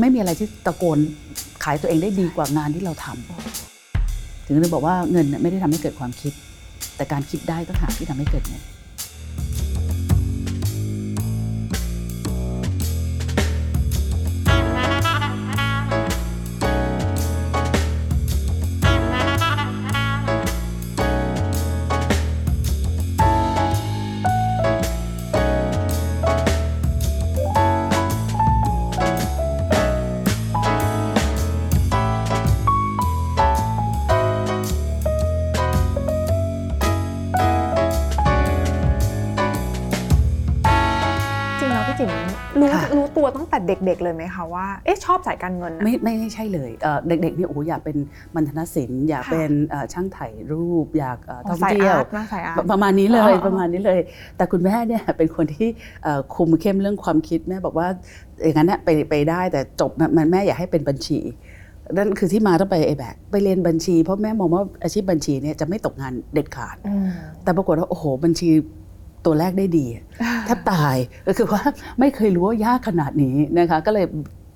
ไม่มีอะไรที่ตะโกนขายตัวเองได้ดีกว่างานที่เราทำถึงจะบอกว่าเงินเนี่ยไม่ได้ทำให้เกิดความคิด แต่การคิดได้ต้องหาที่ทำให้เกิดเงิน ด็ก ๆ เลยไหมคะว่าเอ๊ะชอบสายการเงินนะ ไม่ไม่ไม่ใช่เลยเอ่อเด็กๆเนี่ยโอ้โหอยากเป็นมัณฑนศิลป์อยากค่ะ เป็นเอ่อช่างถ่ายรูป อยากเอ่อท่องสายเที่ยอาวร์ตนะสายอาร์ต ประมาณนี้เลยอ๋อ ประมาณนี้เลย แต่คุณแม่เนี่ยเป็นคนที่เอ่อคุมเข้มเรื่องความคิดแม่บอกว่าอย่างนั้นเนี่ยไปไปได้แต่จบมันแม่อยากให้เป็นบัญชีนั่นคือที่มาต้องไปไอแบกไปเรียนบัญชีเพราะแม่มองว่าอาชีพบัญชีเนี่ยจะไม่ตกงานเด็ดขาด อืม แต่ปรากฏว่าโอ้โหบัญชี ตัวแรกได้ดีแทบตายก็คือว่าไม่เคยรู้ว่ายากขนาดนี้นะคะก็เลย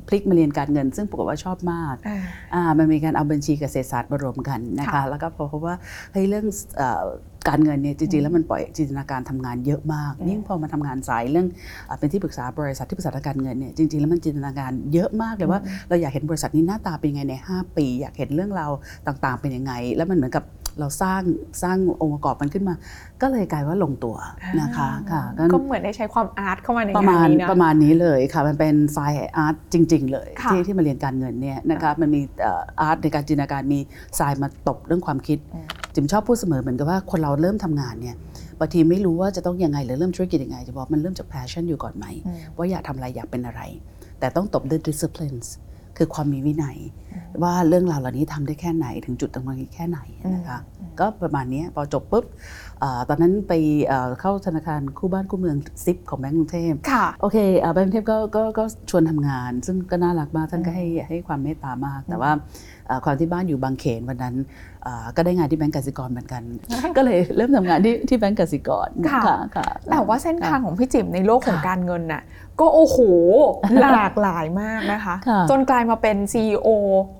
พลิกมาเรียนการเงิน ซึ่งปรากฏว่าชอบมากอ่าอ่ามันมีการเอาบัญชีกับเศรษฐศาสตร์มารวมกันนะคะค่ะแล้วก็พอพบว่าเฮ้ยเรื่องเอ่อการเงินเนี่ยจริงๆแล้วมันปล่อยจินตนาการทำงานเยอะมากอืมยิ่งพอมาทำงานสายเรื่องอ่าเป็นที่ปรึกษาบริษัทที่ปรึกษาทางการเงินเนี่ยจริงๆแล้วมันจินตนาการเยอะมากเลยว่าเราอยากเห็นบริษัทนี้หน้าตาเป็นยังไงใน 5 ปี อยากเห็นเรื่องราวต่างๆเป็นยังไง แล้วมันเหมือนกับ เราสร้างสร้างองค์ประกอบมันขึ้นมา ก็เลยกลายว่าลงตัวนะคะค่ะก็ก็เหมือนได้ใช้ความอาร์ตเข้ามาในประงามาณนนี้นะประมาณนี้เลยค่ะมันเป็นไฟอาร์ตจริง ๆ เลยค่ะที่ที่มาเรียนการเงินเนี่ยนะคะมันมีเอาร์ตในการจินตนาการมีทรายมาตบเรื่องความคิดอืมจิมชอบพูดเสมอเหมือนกับว่าคนเราเริ่มทำงานเนี่ยบางทีไม่รู้ว่าจะต้องยังไงหรือเริ่มธุรกิจยังไงจะบอกมันเริ่มจาก passion อยู่ก่อนไหมอืมว่าอยากทำอะไรอยากเป็นอะไร แต่ต้องตบด้วย disciplines คือความมีวินัย ว่าเรื่องราวเหล่านี้ทำได้แค่ไหนถึงจุดตรงนี้แค่ไหนนะคะก็ประมาณเนี้ยพอจบปุ๊บเออตอนนั้นไปเอ่อเข้าธนาคารคู่บ้านคู่เมืองซิปของแบงก์กรุงเทพค่ะโอเคเอ่อแบงก์กรุงเทพก็ก็ก็ชวนทำงาน ซึ่งก็น่ารักมากท่านก็ให้ให้ความเมตตามาก แต่ว่าเอ่อความที่บ้านอยู่บางเขนวันนั้นเอ่อก็ได้งานที่แบงก์กสิกรเหมือนกัน ก็เลยเริ่มทำงานที่ที่แบงก์กสิกรค่ะค่ะแต่ว่าเส้นทางของพี่จิ๋มในโลกของการเงินน่ะ ก็โอ้โห หลากหลายมากนะคะค่ะจนกลายมาเป็น CEO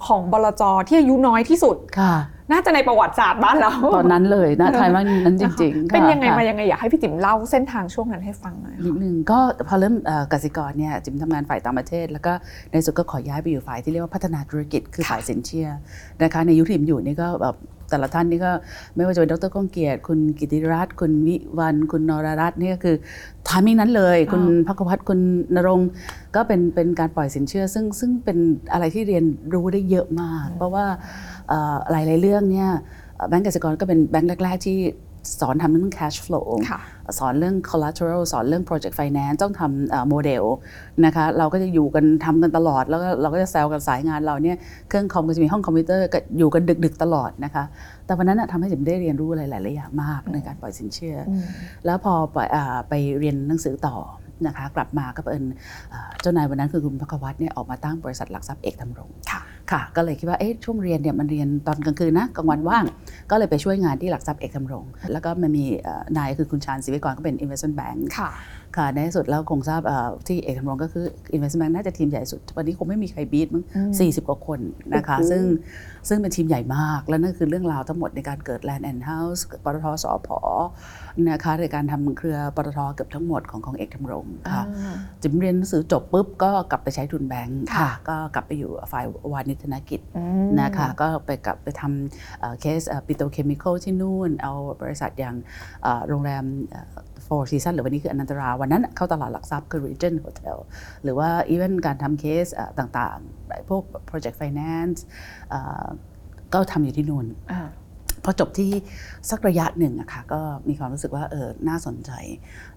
ของบลจที่อายุน้อยที่สุดค่ะ น่าจะในประวัติศาสตร์บ้านเราตอนนั้นเลยนะไทยว่านั้นจริงๆ เป็นค่ะยังไงค่ะมายังไงอยากให้พี่จิ๋มเล่าเส้นทางช่วงนั้นให้ฟังหน่อยนิดนึงก็พอเริ่มเอ่อกสิกรเนี่ยจิมทำงานฝ่ายต่างประเทศ แล้วก็ในสุดก็ขอย้ายไปอยู่ฝ่ายที่เรียกว่าพัฒนาธุรกิจคือฝ่ายสินเชื่อนะคะในยุคที่ผมอยู่นี่ก็แบบ แต่ละท่านนี่ก็ไม่ว่าจะเป็นดรก้องเกียรติ คุณกิติรัตน์คุณวิวันคุณนรรัตน์นี่ก็คือtiming นั้นเลย คุณพักวัฒน์คุณนรงค์ก็เป็นเป็นการปล่อยสินเชื่อ ซึ่งซึ่งเป็นอะไรที่เรียนรู้ได้เยอะมาก เพราะว่าเอ่อหลายๆเรื่องเนี่ยแบงก์กสิกรก็เป็นแบงก์แรก ๆ ที่ สอนทำเรื่อง cash flow ค่ะสอนเรื่อง collateral สอนเรื่อง project finance ต้องทำโมเดลนะคะเราก็จะอยู่กันทำกันตลอด แล้วก็เราก็จะแซวกันสายงานเราเนี่ยเครื่องคอมก็จะมีห้องคอมพิวเตอร์ก็อยู่กันดึกๆตลอดนะคะแต่วันนั้นนะทำให้ผมได้เรียนรู้อะไรหลายๆอย่างมากในการปล่อยสินเชื่ออมแล้วพอไปอ่าไปเรียนหนังสือต่อนะคะกลับมาก็เป็นอ่าเจ้านายวันนั้นคือคุณพักวัฒน์เนี่ยออกมาตั้งบริษัทหลักทรัพย์เอกดำรงค่ะ ค่ะก็เลยคิดว่าเอ๊ะช่วงเรียนเนี่ยมันเรียนตอนกลางคืนนะกลางวันว่าง ก็เลยไปช่วยงานที่หลักทรัพย์เอกดำรงแล้วก็มันมีเอ่อนายคือคุณชาญศิวิกรก็เป็น investment bank ค่ะค่ะในที่สุดแล้วคงทราบเอ่อที่เอกดำรงก็คือ investment bank น่าจะทีมใหญ่สุด วันนี้คงไม่มีใครบีทมั้งอืม40กว่าคนนะคะโอ้โหซึ่งซึ่งเป็นทีมใหญ่มากแล้วนั่นคือเรื่องราวทั้งหมดในการเกิด land and house ปตทสอพนะคะในการทำเครือปตทเกือบทั้งหมดของของเอกธำรงค่ะอ่าจิมเรียนหนังสือจบปุ๊บก็กลับไปใช้ทุนแบงค์ค่ะค่ะก็กลับไปอยู่ฝ่ายวานิชธนกิจอืมนะคะก็ไปกลับไปทำ case petrochemical ที่นู่น เอาบริษัทอย่างเอ่อโรงแรม Four Seasons หรือวันนี้คืออนันตรา วันนั้นเข้าตลาดหลักทรัพย์คือ Regent Hotel หรือว่า even การทำเคสเอ่อต่างๆ พวก Project Finance เอ่อก็ทำอยู่ที่นู่นอ่า พอจบที่สักระยะหนึ่งอะค่ะก็มีความรู้สึกว่าเออน่าสนใจ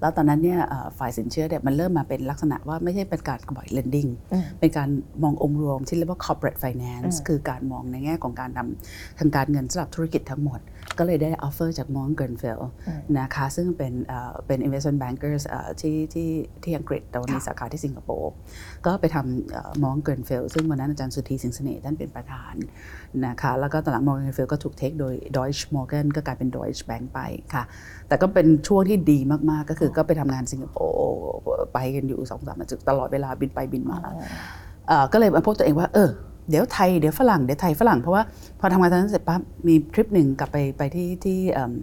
แล้วตอนนั้นเนี่ยเอ่อฝ่ายสินเชื่อเนี่ยมันเริ่มมาเป็นลักษณะว่าไม่ใช่เป็นการปล่อย lending อืมเป็นการมององค์รวมที่เรียกว่า corporate finance อืมคือการมองในแง่ของการทำทางการเงินสำหรับธุรกิจทั้งหมด ก็เลยได้ offer จาก Morgan Grenfell อืมนะคะซึ่งเป็นเอ่อเป็น investment bankers เอ่อที่ที่ที่อังกฤษแต่ว่ามีค่ะสาขาที่สิงคโปร์ก็ไปทำมองเกินเฟลซึ่งวันนั้นอาจารย์สุธีสิงห์เสน่ห์ท่านเป็นประธานนะคะแล้วก็ตอนหลังมองเกินเฟลก็ถูกเทคโดย Deutsche Morgan ก็กลายเป็น Deutsche Bank ไปค่ะ แต่ก็เป็นช่วงที่ดีมากๆ ก็คือก็ไปทำงานสิงคโปร์ไปกันอยู่สองสามจุดตลอดเวลาบินไปบินมาอ๋อเอ่อก็เลยมาพบตัวเองว่าเออ เดี๋ยวไทยเดี๋ยวฝรั่งเดี๋ยวไทยฝรั่งเพราะว่าพอทำงานตอนนั้นเสร็จปั๊บมีทริปหนึ่งกลับไปไปที่ที่เอิ่ม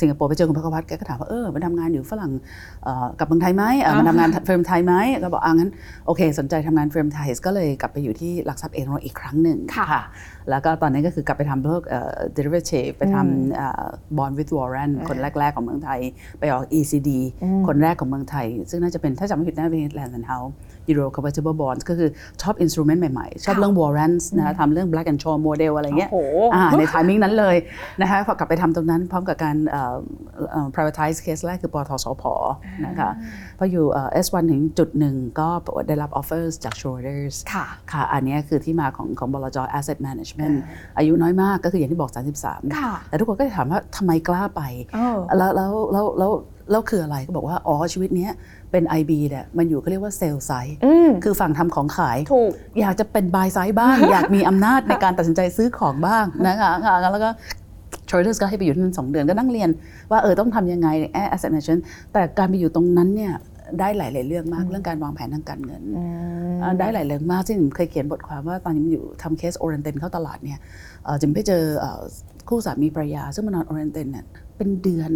สิงคโปร์ไปเจอคุณพักวัฒน์แกก็ถามว่าเออมาทำงานอยู่ฝรั่งเอ่อกลับเมืองไทยไหมเอ่อมาทำงาน firm ไทยไหมก็บอกอ่างั้นโอเค สนใจทำงาน firm ไทยก็เลยกลับไปอยู่ที่หลักทรัพย์เอโรอีกครั้งหนึ่งค่ะ แล้วก็ตอนนี้ก็คือกลับไปทำพวกเอ่อ derivative ไปทำ bond with warrant คนแรก ๆ ของเมืองไทย ไปออก ECD คนแรกของเมืองไทย ซึ่งน่าจะเป็นถ้าจำไม่ผิดน่าจะเป็น Land and House Euro convertible bonds ก็คือชอบ instrument ใหม่ๆ ชอบเรื่อง warrants นะคะทำเรื่อง Black-Scholes model อะไรเงี้ยโอ้โหอ่าใน timing นั้นเลยนะคะพอกลับไปทำตรงนั้นพร้อมกับการเอ่อเอ่อ privatize case แรกคือปทสพนะคะพออยู่เอ่อ S1 ถึงจุดหนึ่งก็ได้รับ offers จาก Schroders ค่ะค่ะ อันเนี้ยคือที่มาของของบลจ asset management อายุน้อยมากก็คืออย่างที่บอก 33ค่ะแต่ทุกคนก็จะถามว่าทำไมกล้าไปเออแล้วแล้วแล้วแล้วแล้วคืออะไรก็บอกว่า อ๋อ ชีวิตเนี้ย เป็น IB เนี่ยมันอยู่เขาเรียกว่าเซลล์ไซด์อืมคือฝั่งทำของขายถูกอยากจะเป็นบายไซด์บ้าง อยากมีอำนาจในการตัดสินใจซื้อของบ้างนะคะค่ะแล้วก็ traders ก็ให้ไปอยู่ที่นั่นสองเดือนก็นั่งเรียน ว่าเออต้องทำยังไง asset management แต่การไปอยู่ตรงนั้นเนี่ยได้หลาย ๆ เรื่องมากเรื่องการวางแผนทางการเงินอ่าได้หลายเรื่องมากซึ่งผมเคยเขียนบทความว่าตอนนี้มันอยู่ทำเคสโอเรียนเต็ลเข้าตลาดเนี่ยเอ่อจิมไปเจอเอ่อ คู่สามีภรรยา ซึ่งมานอนโอเรียนเต็ลเนี่ยเป็นเดือน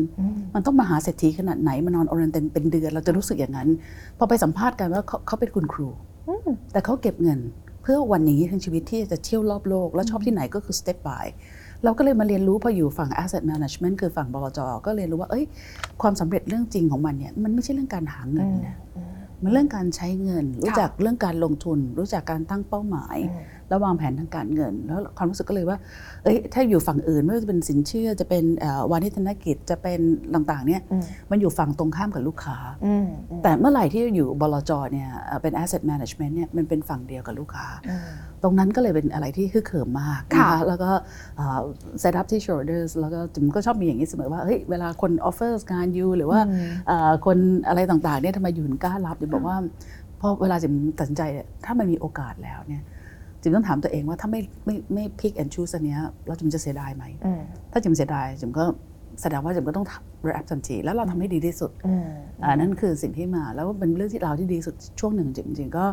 มันต้องมาหาเศรษฐีขนาดไหนมานอนโอเรียนเต็ลเป็นเดือนเราจะรู้สึกอย่างนั้น พอไปสัมภาษณ์กันว่าเขาเขาเป็นคุณครู แต่เขาเก็บเงินเพื่อวันนี้ทั้งชีวิตที่จะเที่ยวรอบโลก แล้วชอบที่ไหนก็คือ step by เราก็เลยมาเรียนรู้พออยู่ฝั่ง asset management คือฝั่งบลจก็เรียนรู้ว่า เอ้ย ความสำเร็จเรื่องจริงของมันเนี่ย มันไม่ใช่เรื่องการหาเงินนะมันเรื่องการใช้เงิน รู้จักเรื่องการลงทุน รู้จักการตั้งเป้าหมาย และวางแผนทางการเงิน แล้วความรู้สึกก็เลยว่า เอ้ยถ้าอยู่ฝั่งอื่นไม่ว่าจะเป็นสินเชื่อจะเป็นเอ่อวานิชธนกิจจะเป็นต่างๆเนี่ยมันอยู่ฝั่งตรงข้ามกับลูกค้าอืมแต่เมื่อไหร่ที่อยู่บลจเนี่ยเอ่อเป็น asset management เนี่ยมันเป็นฝั่งเดียวกับลูกค้า ตรงนั้นก็เลยเป็นอะไรที่ฮึกเหิมมากนะค่ะคะแล้วก็เซตอัพที่ shoulders แล้วก็จิมก็ชอบมีอย่างนี้เสมอว่าเฮ้ยเวลาคน offers งานยูหรือว่าเอ่อคนอะไรต่างๆเนี่ยทำไมอยู่ถึงกล้ารับจิมบอกว่าพอเวลาจิมตัดสินใจเนี่ยถ้ามันมีโอกาสแล้วเนี่ย จิมต้องถามตัวเองว่าถ้าไม่ไม่ไม่ pick and choose อันเนี้ยแล้วจิมจะเสียดายไหมอืมถ้าจิมเสียดายจิมก็แสดงว่าจิมก็ต้อง react ทันทีแล้วเราทำให้ดีที่สุดอืมอ่านั่นคือสิ่งที่มาแล้วเป็นเรื่องที่เราที่ดีสุดช่วงหนึ่งจริงๆก็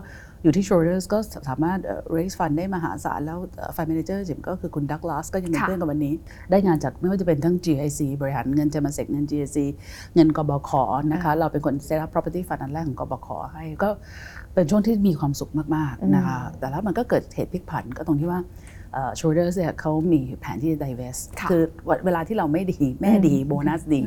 อยู่ที่ Shoulders ก็สามารถเอ่อ raise fund ได้มหาศาล แล้วเอ่อ fund manager จิมก็คือคุณดักลาสก็ยังเป็นค่ะเพื่อนกันวันนี้ ได้งานจากไม่ว่าจะเป็นทั้ง GIC บริหารเงินเจมาเซกเงิน GIC เงินกบขนะคะเราเป็นคน set up property fund อันแรกของกบขให้ก็ เป็นช่วงที่มีความสุขมากๆนะคะแต่แล้วมันก็เกิดเหตุพลิกผันก็ตรงที่ว่าเอ่อ Shoulders เนี่ยเขามีแผนที่จะ divest ค่ะคือเวลาที่เราไม่ดีแม่ดีโบนัสดี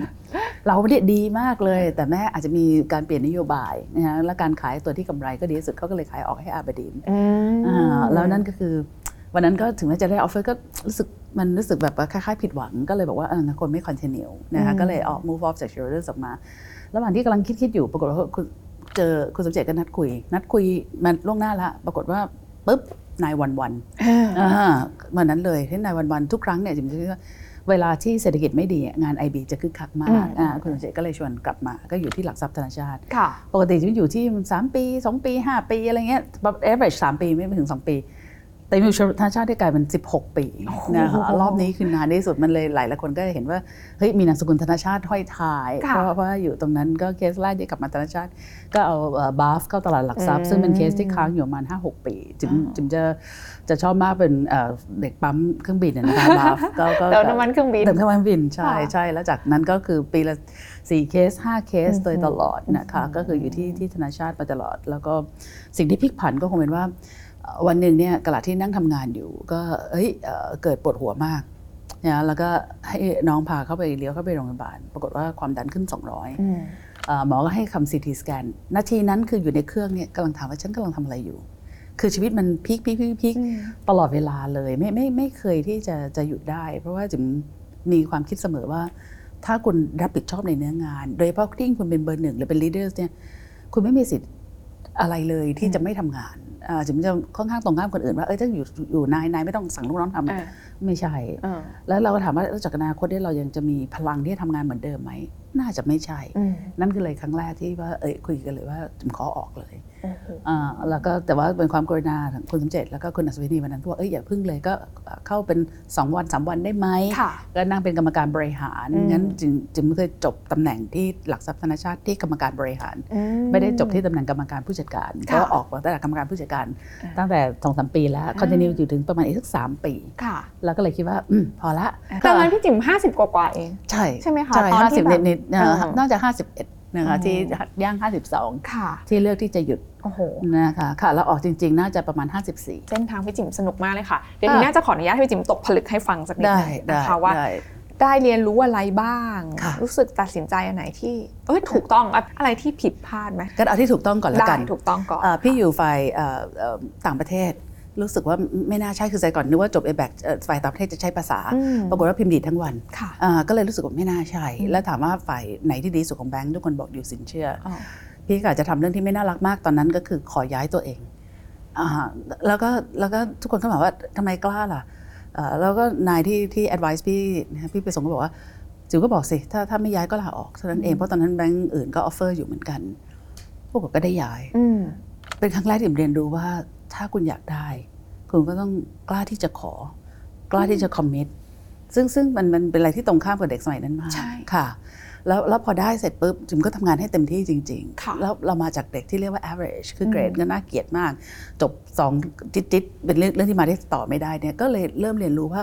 เราเนี่ยดีมากเลย แต่แม่อาจจะมีการเปลี่ยนนโยบายนะฮะและการขายตัวที่กำไรก็ดีที่สุดเขาก็เลยขายออกให้อาบดีนอืมอ่าแล้วนั่นก็คือวันนั้นก็ถึงแม้จะได้ออฟเฟอร์ก็รู้สึกมันรู้สึกแบบว่าคล้ายๆผิดหวังก็เลยบอกว่าเอองั้นคนไม่คอนเทนิวนะคะก็เลยออก move off จาก shareholders ออกมา ระหว่างที่กำลังคิดๆอยู่ปรากฏว่าคุณ เจอคุณสมเจตก็นัดคุย นัดคุยมันล่วงหน้าละปรากฏว่าปุ๊บนายวันวันอ่าวันนั้นเลยที่นายวันวันทุกครั้งเนี่ยจิมจะคิดว่าเวลาที่เศรษฐกิจไม่ดีอะงาน IB จะคึกคักมาอืกมอ่าคุณสมเจตก็เลยชวนกลับมา ก็อยู่ที่หลักทรัพย์ธนาชาติค่ะปกติจะอยู่ที่ 3 ปี 2 ปี 5 ปีอะไรเงี้ย average 3 ปีไม่ถึง 2 ปี แต่อยู่ธนาชาติได้กลายเป็น 16 ปีนะคะรอบนี้คือนานที่สุดมันเลยหลายหลายคนก็เห็นว่าเฮ้ยมีนามสกุลธนาชาติห้อยท้ายค่ะเพราะเพราะว่าอยู่ตรงนั้นก็เคสแรกที่กลับมาธนาชาติ ก็เอาบาฟเข้าตลาดหลักทรัพย์ ซึ่งเป็นเคสที่ค้างอยู่ประมาณ5-6 ปีจิมจิมจะจะชอบมากเป็นเอ่อเด็กปั๊มเครื่องบินอะนะคะบาฟก็ก็เติมน้ำมันเครื่องบินเติมน้ำมันเครื่องบินใช่ค่ะใช่แล้วจากนั้นก็คือปีละ สี่เคสห้าเคสโดยตลอดนะคะก็คืออยู่ที่ที่ธนาชาติมาตลอด แล้วก็สิ่งที่พลิกผันก็คงเป็นว่าเอ่อวันหนึ่งเนี่ยกระดาษที่นั่งทำงานอยู่ ก็เอ้ยเอ่อเกิดปวดหัวมากนะแล้วก็ให้น้องพาเข้าไปเลี้ยวเข้าไปโรงพยาบาล ปรากฏว่าความดันขึ้น 200อืมเอ่อหมอก็ให้คำซีทีสแกนนาทีนั้นคืออยู่ในเครื่องเนี่ยกำลังถามว่าฉันกำลังทำอะไรอยู่ คือชีวิตมัน peak peak peak peak อืมตลอดเวลาเลยไม่ไม่ไม่เคยที่จะจะหยุดได้ เพราะว่าจิมมีความคิดเสมอว่า ถ้าคุณรับผิดชอบในเนื้องาน โดยเฉพาะที่คุณเป็นเบอร์หนึ่งหรือเป็น leader เนี่ยคุณไม่มีสิทธิ์อะไรเลยที่จะไม่ทำงานอ่าจิมจะค่อนข้างตรงข้ามคนอื่นว่าเออถ้าอยู่อยู่นายนายไม่ต้องสั่งลูกน้องทำอ่าไม่ใช่อ่าแล้วเราก็ถามว่าแล้วจากอนาคตเนี่ยเรายังจะมีพลังที่จะทำงานเหมือนเดิมไหมน่าจะไม่ใช่ นั่นคือเลยครั้งแรกที่ว่าเอ้ยคุยกันเลยว่าจมขอออกเลยแล้วก็แต่ว่าเป็นความกรุณาของคุณสมเจตแล้วก็คุณอัศวินีวันนั้นว่าเอ้ยอย่าพึ่งเลยก็เข้าเป็น 2 วัน 3 วันได้ไหมก็นั่งเป็นกรรมการบริหารงั้นจึงจึงไม่เคยจบตำแหน่งที่หลักทรัพย์ธนชาติที่กรรมการบริหาร ไม่ได้จบที่ตำแหน่งกรรมการผู้จัดการก็ออกมาตั้งแต่กรรมการผู้จัดการ ตั้งแต่สองสามปีแล้วคอนเทนียอยู่ถึงประมาณอีกสักสามปีแล้วก็เลยคิดว่าอืมพอละตอนนั้นพี่จิ๋มห้าสิบกว่าเองใช่ใช่ไหมคะใช่ห้านอกจาก 51นะคะที่ย่าง 52 ค่ะ ที่เลือกที่จะหยุดโอ้โหนะคะค่ะเราออกจริง ๆ น่าจะประมาณ 54 เส้นทางพี่จิมสนุกมากเลยค่ะ เดี๋ยวนี้น่าจะขออนุญาตพี่จิมตกผลึกให้ฟังสักนิดนะคะว่าได้เรียนรู้อะไรบ้าง รู้สึกตัดสินใจอันไหนที่เอ้ยถูกต้องอะไรที่ผิดพลาดไหมก็เอาที่ถูกต้องก่อนแล้วกันถูกต้องก่อนพี่อยู่ฝ่ายต่างประเทศ รู้สึกว่าไม่น่าใช่คือใจก่อนนึกว่าจบเอแบกฝ่ายต่างประเทศจะใช้ภาษาอืมปรากฏว่าพิมพ์ดีดทั้งวันค่ะอ่าก็เลยรู้สึกว่าไม่น่าใช่อืมแล้วถามว่าฝ่ายไหนที่ดีสุดของแบงค์ทุกคนบอกอยู่สินเชื่ออ๋อพี่ก็อาจจะทำเรื่องที่ไม่น่ารักมากตอนนั้นก็คือขอย้ายตัวเองอ่าแล้วก็แล้วก็ทุกคนก็ถามว่าทำไมกล้าล่ะเอ่อแล้วก็นายที่ที่ advice พี่นะพี่ไปส่งก็บอกว่าจิ๋วก็บอกสิถ้าถ้าไม่ย้ายก็ลาออกเท่านั้นเองอืมเพราะตอนนั้นแบงก์อื่นก็ offer อยู่เหมือนกันพวกผมก็ได้ย้ายอืมเป็นครั้งแรกที่ผมเรียนรู้ว่า ถ้าคุณอยากได้ คุณก็ต้องกล้าที่จะขอ กล้าที่จะ commit ซึ่งซึ่งมันมันเป็นอะไรที่ตรงข้ามกับเด็กสมัยนั้นมากใช่ค่ะ แล้วแล้วพอได้เสร็จปุ๊บจิมก็ทำงานให้เต็มที่จริงค่ะๆแล้วเรามาจากเด็กที่เรียกว่า average คือมเกรดก็น่าเกลียดมาก จบสองจิตจิตๆเป็นเรื่องเรื่องที่มาได้ต่อไม่ได้เนี่ยก็เลยเริ่มเรียนรู้ว่า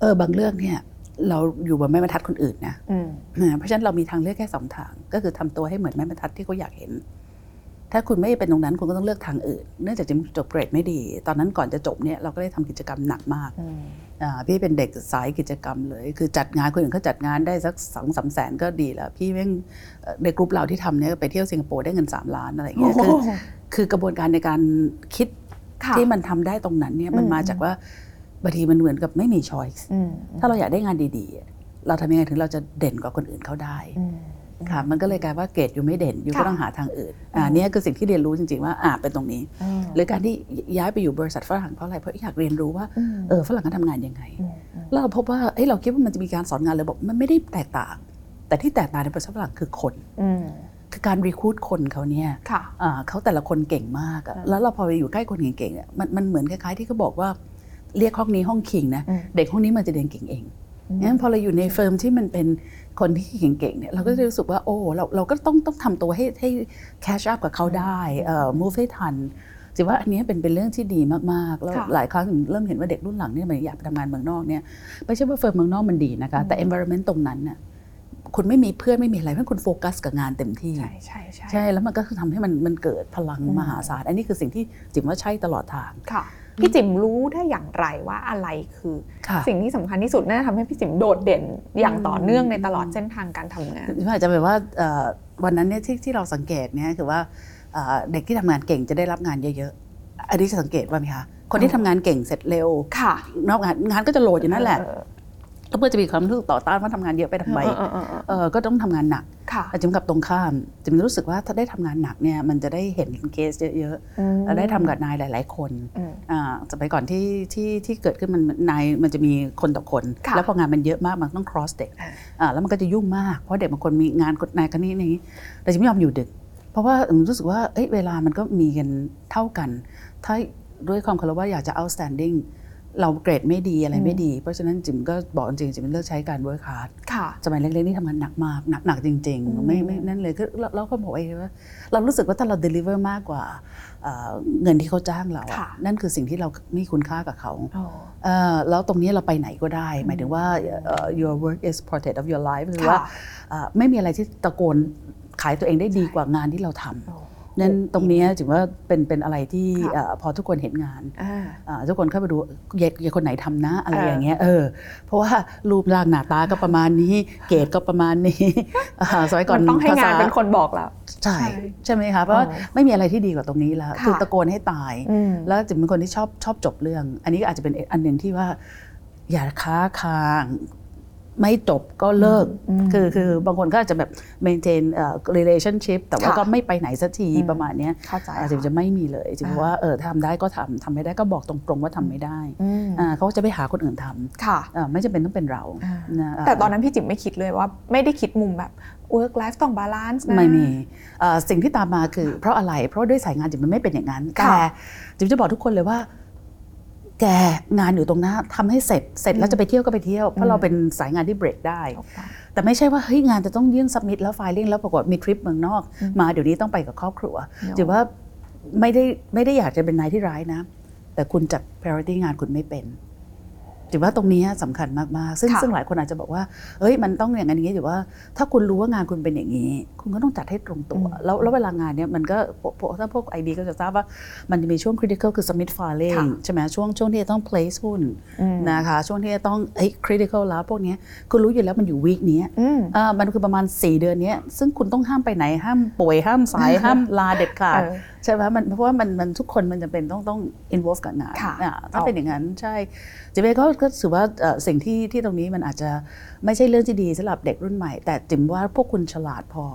เออบางเรื่องเนี่ยเราอยู่บนแม่บรรทัดคนอื่นนะอืมเพราะฉะนั้นเรามีทางเลือกแค่สองทาง ก็คือทำตัวให้เหมือนแม่บรรทัดที่เขาอยากเห็น ถ้าคุณไม่เป็นตรงนั้นคุณก็ต้องเลือกทางอื่น เนื่องจากจิมจบเกรดไม่ดี ตอนนั้นก่อนจะจบเนี่ยเราก็ได้ทำกิจกรรมหนักมากอืมอ่าพี่เป็นเด็กสายกิจกรรมเลย คือจัดงานคนอื่นเขาจัดงานได้สักสองสามแสนก็ดีแล้ว พี่แม่งเอ่อในกลุ่มเราที่ทำเนี่ยไปเที่ยวสิงคโปร์ได้เงิน 3 ล้านอะไรอย่างเงี้ยคือโอ้โหคือกระบวนการในการคิดค่ะที่มันทำได้ตรงนั้นเนี่ยมันอืมมาจากว่าบางทีมันเหมือนกับไม่มีช้อยส์อืมถ้าเราอยากได้งานดีๆ เราทำยังไงถึงเราจะเด่นกว่าคนอื่นเขาได้อืม ค่ะมันก็เลยกลายว่าเกรดอยู่ไม่เด่นอยู่ก็ค่ะต้องหาทางอื่นอ่าอืมเนี่ยคือสิ่งที่เรียนรู้จริงๆว่าอ่าเป็นตรงนี้อืมหรือการที่ย้ายไปอยู่บริษัทฝรั่งเพราะอะไรเพราะอยากเรียนรู้ว่ามเออฝรั่งเขาทำงานยังไงอืมอืมแล้วเราพบว่าเอ้ยเราคิดว่ามันจะมีการสอนงานระบบมันไม่ได้แตกต่าง แต่ที่แตกต่างในบริษัทฝรั่งคือคนอืมคือการรีคูดคนเขาเนี่ยค่ะอ่าเขาแต่ละคนเก่งมากอะอืมแล้วเราพอไปอยู่ใกล้คนเก่งๆอะมันมันเหมือนคล้ายๆที่เขาบอกว่าเรียกห้องนี้ห้อง king นะอืมเด็กห้องนี้มันจะเรียนเก่งเอง งั้นพอเราอยู่ใน firm ที่มันเป็นคนที่เก่งๆเนี่ยเราก็จะรู้สึกว่าโอ้เราเราก็ต้องต้องทำตัวให้ให้ catch up กับเขาได้เอ่อ move ให้ทันจิมว่าอันเนี้ยเป็นเป็นเรื่องที่ดีมากๆ แล้วค่ะหลายครั้งเริ่มเห็นว่าเด็กรุ่นหลังเนี่ยมันอยากไปทำงานเมืองนอกเนี่ยไม่ใช่ว่า firm เมืองนอกมันดีนะคะ แต่ environment ตรงนั้นน่ะคุณไม่มีเพื่อนไม่มีอะไรเพราะคุณโฟกัสกับงานเต็มที่ ใช่ใช่ใช่ใช่แล้วมันก็คือทำให้มันมันเกิดพลังอืมมหาศาล อันนี้คือสิ่งที่จิ๋มว่าใช่ตลอดทางค่ะ พี่จิ๋มรู้ได้อย่างไรว่าอะไรคือค่ะสิ่งที่สำคัญที่สุดน่าจะทำให้พี่จิ๋มโดดเด่นอย่างต่อเนื่องในตลอดเส้นทางการทำงานจิ๋มอาจจะแบบว่าเอ่อวันนั้นเนี่ยที่ที่เราสังเกตเนี่ยคือว่าเอ่อเด็กที่ทำงานเก่งจะได้รับงานเยอะๆอันนี้จะสังเกตว่าไหมคะคนที่ทำงานเก่งเสร็จเร็วค่ะนอกงานงานก็จะโหลดอยู่นั่นแหละ เออแล้วเพื่อจะมีความรู้สึกต่อต้านว่าทำงานเยอะไปทำไมเออเออเออเออก็ต้องทำงานหนักค่ะแต่จิ๋มกับตรงข้ามจิ๋มรู้สึกว่าถ้าได้ทำงานหนักเนี่ยมันจะได้เห็นเคสเยอะอืมๆได้ทำกับนายหลาย ๆ คนอืมอ่าสมัยก่อนที่ที่ที่เกิดขึ้นมันนายมันจะมีคนต่อคนค่ะแล้วพองานมันเยอะมากมันต้อง cross เด็กอ่าอ่าแล้วมันก็จะยุ่งมากเพราะเด็กบางคนมีงานคนนายคนนี้นี้แต่จะไม่ยอมอยู่ดึก เพราะว่าผมรู้สึกว่าเอ้ยเวลามันก็มีกันเท่ากัน ถ้าด้วยความเคารพว่าอยากจะ outstanding เราเกรดไม่ดีอะไรไม่ดี เพราะฉะนั้นจิมก็บอกจริงๆจิมเลือกใช้การ work hard ค่ะสมัยเล็กๆนี่ทำงานหนักมากหนักหนักจริงอืมๆไม่ไม่นั่นเลยคือเราเราก็บอกเองว่าเรารู้สึกว่าถ้าเรา deliver มากกว่าเอ่อเงินที่เขาจ้างเราอะค่ะนั่นคือสิ่งที่เรามีคุณค่ากับเขาอ๋อเอ่อแล้วตรงนี้เราไปไหนก็ได้ หมายถึงว่าเอ่อ your work is portrait of your life คือว่าค่ะเอ่อไม่มีอะไรที่ตะโกนขายตัวเองได้ดีกว่างานที่เราทำโอ้ นั่นตรงนี้ถือว่าเป็นเป็นอะไรที่ค่ะเอ่อพอทุกคนเห็นงานอ่าอ่าทุกคนเข้าไปดูเยยายคนไหนทำนะอะไรเออออย่างเงี้ยเออเพราะว่ารูปร่างหน้าตาก็ประมาณนี้ เกรดก็ประมาณนี้อ่าสมัยก่อนมันต้องให้งานภษเป็นคนบอกแล้วใช่ใช่ใช่ไหมคะเพราะว่าเออไม่มีอะไรที่ดีกว่าตรงนี้แล้วค่ะคือตะโกนให้ตายอืมแล้วจิ๋มเป็นคนที่ชอบชอบจบเรื่อง อันนี้ก็อาจจะเป็นอันหนึ่งที่ว่าอย่าค้าคาง ไม่จบก็เลิกอืมคือคือบางคนก็อาจจะแบบ maintain เอ่อ relationship แต่ว่าค่ะก็ไม่ไปไหนสักทีอืมประมาณเนี้ยเข้าใจอาจจะจะไม่มีเลยจริงอ่าๆว่าเออทำได้ก็ทำทำไม่ได้ก็บอกตรงๆว่าทำไม่ได้อืมอ่าเขาจะไปหาคนอื่นทค่ะำอ่าไม่จำเป็นต้องเป็นเราอ่านะาแต่ตอนนั้นพี่จิ๋มไม่คิดเลยว่าไม่ได้คิดมุมแบบ work life ต้อง balance นะไม่มีเอ่อสิ่งที่ตามมาคือเพราะอะไรเพราะด้วยสายงานจิมมันไม่เป็นอย่างนั้นค่ะแต่จิมจะบอกทุกคนเลยว่า แกงานอยู่ตรงหน้าทำให้เสร็จเสร็จแล้วจะไปเที่ยวก็ไปเที่ยวเพราะเราเป็นสายงานที่เบรกได้ถูกต้องแต่ไม่ใช่ว่าเฮ้ยงานจะต้องยื่นสัมมิทแล้วไฟลิ่งแล้วปรากฏมีทริปเมืองนอกอืมมาเดี๋ยวนี้ต้องไปกับครอบครัวเนอะจิมว่าไม่ได้ไม่ได้อยากจะเป็นนายที่ร้ายนะ แต่คุณจัด priority งานคุณไม่เป็น จิมว่าตรงนี้สำคัญมากๆ ซึ่งค่ะซึ่งหลายคนอาจจะบอกว่าเฮ้ยมันต้องอย่างนั้นอย่างนี้แต่ว่า ถ้าคุณรู้ว่างานคุณเป็นอย่างนี้ คุณก็ต้องจัดให้ตรงตัว แล้วแล้วเวลางานเนี้ยมันก็พวกพวกถ้าพวกไอดีก็จะทราบว่ามันจะมีช่วง critical คือ submit filing ค่ะใช่ไหมช่วงช่วงที่จะต้อง place หุ้นอืมนะคะช่วงที่จะต้องเฮ้ย critical แล้วพวกเนี้ยคุณรู้อยู่แล้วมันอยู่วีคนี้อืมอ่ามันคือประมาณ 4 เดือนเนี้ยซึ่งคุณต้องห้ามไปไหนห้ามป่วยห้ามสายห้ามลาเด็ดขาดเออ ใช่ไหมมันเพราะว่ามันมันทุกคนมันจะเป็นต้องต้อง involve กับงานค่ะอ่าถ้าเอาเป็นอย่างนั้นใช่จิมเองก็ก็ถือว่าเอ่อสิ่งที่ที่ตรงนี้มันอาจจะไม่ใช่เรื่องที่ดีสำหรับเด็กรุ่นใหม่ แต่จิมว่าพวกคุณฉลาดพอ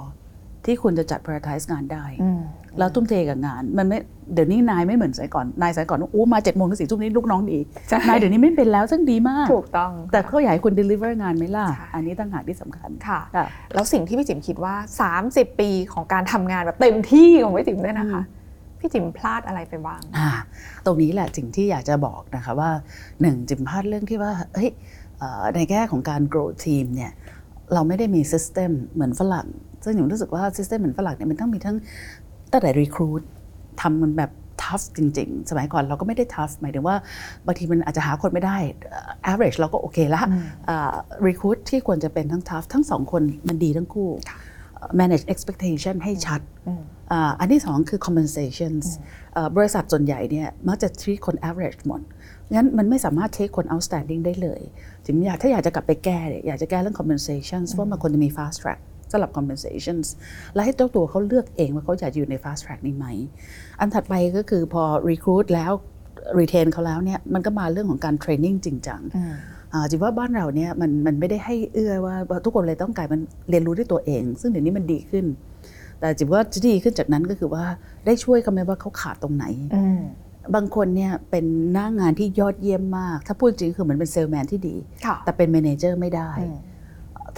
ที่คุณจะจัด prioritize งานได้อืมแล้วทุ่มเทกับงานมันไม่เดี๋ยวนี้นายไม่เหมือนสมัยก่อนนายสมัยก่อนอู้มาเจ็ดโมงถึงสี่ทุ่มนี้ลูกน้องดีใช่นายเดี๋ยวนี้ไม่เป็นแล้วซึ่งดีมากถูกต้อง แต่เขาอยากให้คุณ deliver งานไหมล่ะใช่อันนี้ต่างหากที่สำคัญค่ะค่ะ แล้วสิ่งที่พี่จิ๋มคิดว่า 30 ปีของการทำงานแบบเต็มที่ของพี่จิ๋มเนี่ยนะคะ พี่จิ๋มพลาดอะไรไปบ้างอ่าตรงนี้แหละสิ่งที่อยากจะบอกนะคะว่าหนึ่งจิมพลาดเรื่องที่ว่าเฮ้ยเอ่อในแง่ของการ grow team เนี่ยเราไม่ได้มี system เหมือนฝรั่ง ซึ่งผมรู้สึกว่า system เหมือนฝรั่งเนี่ยมันต้องมีทั้งตั้งแต่ recruit ทำมันแบบ tough จริง ๆ สมัยก่อนเราก็ไม่ได้ tough หมายถึงว่าบางทีมันอาจจะหาคนไม่ได้เอ่อ average เราก็โอเคละอืมอ่า recruit ที่ควรจะเป็นทั้ง tough ทั้งสองคนมันดีทั้งคู่ manage expectation ให้ชัด อืมอ่าอันที่สองคือ compensations เอ่อบริษัทส่วนใหญ่เนี่ยมักจะ treat คน average หมดงั้นมันไม่สามารถ take คน outstanding ได้เลยจิมอยากถ้าอยากจะกลับไปแก้เนี่ยอยากจะแก้เรื่อง compensations ว่ามันควรจะมี fast track สำหรับ compensations และให้เจ้าตัวเขาเลือกเองว่าเขาอยากจะอยู่ใน fast track นี้ไหม อันถัดไปก็คือพอ recruit แล้ว retain เขาแล้วเนี่ยมันก็มาเรื่องของการ training จริงจังอืมอ่าจิมว่าบ้านเราเนี่ยมันมันไม่ได้ให้เอื้อว่าว่าทุกคนเลยต้องการมันเรียนรู้ด้วยตัวเอง ซึ่งเดี๋ยวนี้มันดีขึ้น แต่จิมว่าที่ดีขึ้นจากนั้นก็คือว่าได้ช่วยเขาไหมว่าเขาขาดตรงไหนอืมบางคนเนี่ยเป็นหน้างานที่ยอดเยี่ยมมาก ถ้าพูดจริงคือเหมือนเป็นเซลแมนที่ดีค่ะแต่เป็น m ม n เจอร์ไม่ได้อืม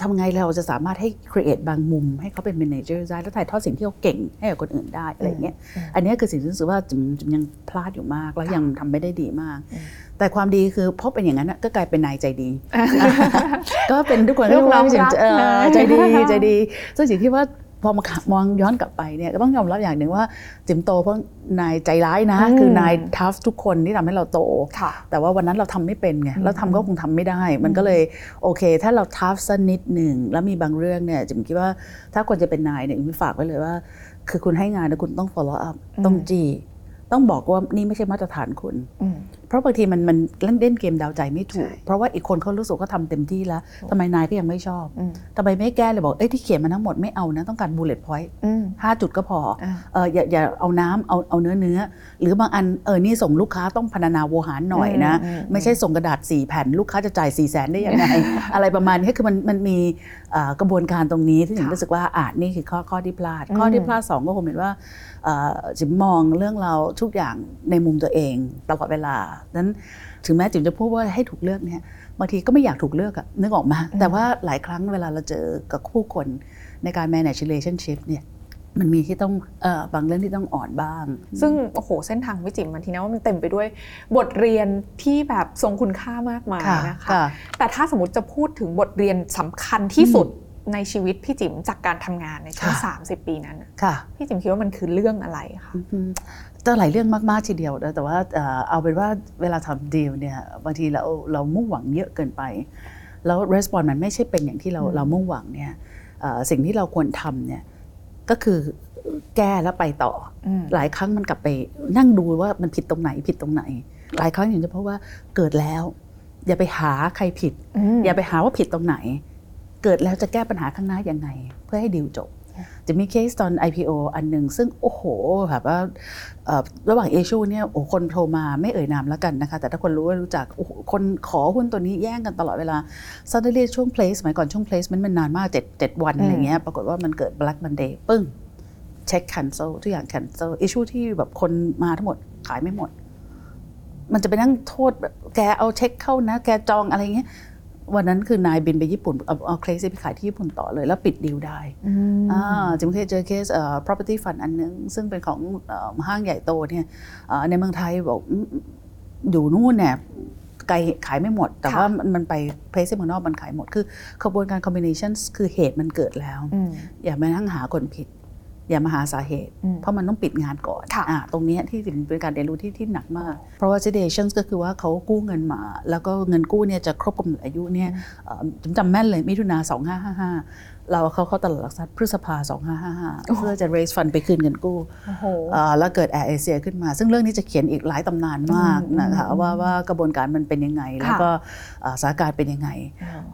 ทำไงเราจะสามารถให้ create บางมุม ให้เขาเป็น m ม n เจอร์ได้แล้วถ่ายทอดสิ่งที่เขาเก่งให้กับคนอื่นได้อะไรเงี้ยอืมอันเนี้ยคือสิ่งที่รู้สึกว่าจิมจิมยังพลาดอยู่มาก แล้วค่ะยังทำไม่ได้ดีมากอืมแต่ความดีคือเพราะเป็นอย่างนั้นน่ะก็กลายเป็นนายใจดี ก็เป็นทุกคนลูกน้องรู้ว่ารักเออใจดีใจดีซึ่งสิ่งที่ว่า พอมามองย้อนกลับไปเนี่ยก็ต้องยอมรับอย่างหนึ่งว่าจิมโตเพราะนายใจร้ายนะอืมคือนายทัฟทุกคนที่ทำให้เราโตค่ะแต่ว่าวันนั้นเราทำไม่เป็นไงแล้วทำก็คงทำไม่ได้ มันก็เลยโอเค ถ้าเราทัฟสักนิดหนึ่งแล้วมีบางเรื่องเนี่ยจิมคิดว่าถ้าคนจะเป็นนายเนี่ยจิมฝากไว้เลยว่า คือคุณให้งานแล้วคุณต้อง follow up ต้องจีต้องบอกว่านี่ไม่ใช่มาตรฐานคุณอืม เพราะบางทีมันมันเล่นเล่นเกมเดาใจไม่ถูกใช่เพราะว่าอีกคนเขารู้สึกเขาทำเต็มที่แล้วทำไมนายก็ยังไม่ชอบอืมทำไมไม่แก้เลยบอกเอ้ยที่เขียนมาทั้งหมดไม่เอานะต้องการ bullet point อืมห้าจุดก็พออ่าเอออย่าอย่าเอาน้ำเอาเอาเนื้อเนื้อ หรือบางอันเออนี่ส่งลูกค้าต้องพรรณนาโวหารหน่อยนะอืมอืมไม่ใช่ส่งกระดาษสี่แผ่นลูกค้าจะจ่าย4ี่แสนได้ยังไงอะไรประมาณนี้คือมันมันมีเอ่อกระบวนการตรงนี้ที่ผมค่ะรู้สึกว่าอ่านี่คือข้อข้อที่พลาดอืมข้อที่พลาดสองก็คงเป็นว่าเอ่อ จิมมองเรื่องเราทุกอย่างในมุมตัวเองตลอดเวลานั้นถึงแม้จิมจะพูดว่าให้ถูกเลือกเนี่ยบางทีก็ไม่อยากถูกเลือกอะนึกออกมา แต่ว่าหลายครั้งเวลาเราเจอกับคู่คนในการ manage relationship เนี่ยมันมีที่ต้องเออบางเรื่องที่ต้องอ่อนบ้าง ซึ่งโอ้โหเส้นทางวิจิตรมันทีนะว่ามันเต็มไปด้วยบทเรียนที่แบบทรงคุณค่ามากมายค่ะนะคะค่ะแต่ถ้าสมมติจะพูดถึงบทเรียนสำคัญที่สุด ในชีวิตพี่จิ๋มจากการทำงานในช่วงค่ะ30ปีนั้นน่ะค่ะ พี่จิ๋มคิดว่ามันคือเรื่องอะไรคะอืมก็หลายเรื่องมาก ๆ ทีเดียวนะแต่ว่าเอ่อเอาเป็นว่าเวลาทำดีลเนี่ยบางทีเราเรามุ่งหวังเยอะเกินไป แล้วรีสปอนมันไม่ใช่เป็นอย่างที่เราอืมเรามุ่งหวังเนี่ยเอ่อสิ่งที่เราควรทำเนี่ยก็คือแก้แล้วไปต่ออืมหลายครั้งมันกลับไปนั่งดูว่ามันผิดตรงไหนผิดตรงไหน หลายครั้งอย่างเฉพาะว่าเกิดแล้ว อย่าไปหาใครผิดมอย่าไปหาว่าผิดตรงไหน เกิดแล้วจะแก้ปัญหาข้างหน้ายังไง เพื่อให้ดีลจบ จะมีเคสตอน IPO อันหนึ่งซึ่งโอ้โหแบบว่าเอ่อระหว่างเอชูเนี่ยโอ้คนโทรมาไม่เอ่ยนามแล้วกันนะคะ แต่ถ้าคนรู้ว่ารู้จักโอ้โหคนขอหุ้นตัวนี้แย่งกันตลอดเวลา s u d d e n l y ช่วง place สมัยก่อนช่วง place มันมันนานมาก7 7วันอืมอะไรเงี้ยปรากฏว่ามันเกิด Black Monday ปึ้งเช็ค cancel ทุกอย่าง cancel issue ที่แบบคนมาทั้งหมดขายไม่หมด มันจะไปนั่งโทษแบบแกเอาเช็คเข้านะ แกจองอะไรเงี้ย วันนั้นคือนายบินไปญี่ปุ่นเอาเอาเคลสไปขายที่ญี่ปุ่นต่อเลย แล้วปิดดีลได้อืมอ่าจิมเคยเจอเคสเอ่อ property fund อันนึง ซึ่งเป็นของเอ่อห้างใหญ่โตเนี่ยเอ่อในเมืองไทยบอกอืมอยู่นู่นเนี่ยไกลขายไม่หมด แต่ค่ะว่ามันมันไปเพลสที่เมืองนอกมันขายหมด คือขบวนการ combination คือเหตุมันเกิดแล้วอืมอย่ามานั่งหาคนผิด อย่ามาหาสาเหตุอืมเพราะมันต้องปิดงานก่อนค่ะอ่าตรงเนี้ยที่เป็นการเรียนรู้ที่ที่หนักมาก เพราะว่า situations ก็คือว่าเขากู้เงินมา แล้วก็เงินกู้เนี่ยจะครบกำหนดอายุเนี่ยเอ่อจำจำแม่นเลยมิถุนา2555เรา เอาเขาเข้าตลาดหลักทรัพย์พฤษภา 2555 เพื่อจะ raise fund ไปคืนเงินกู้โอ้โหเอ่อแล้วเกิดแอร์เอเชียขึ้นมา ซึ่งเรื่องนี้จะเขียนอีกหลายตำนานมากอืมนะคะอืมว่าว่ากระบวนการมันเป็นยังไง แล้วก็เอ่อสถานการณ์เป็นยังไง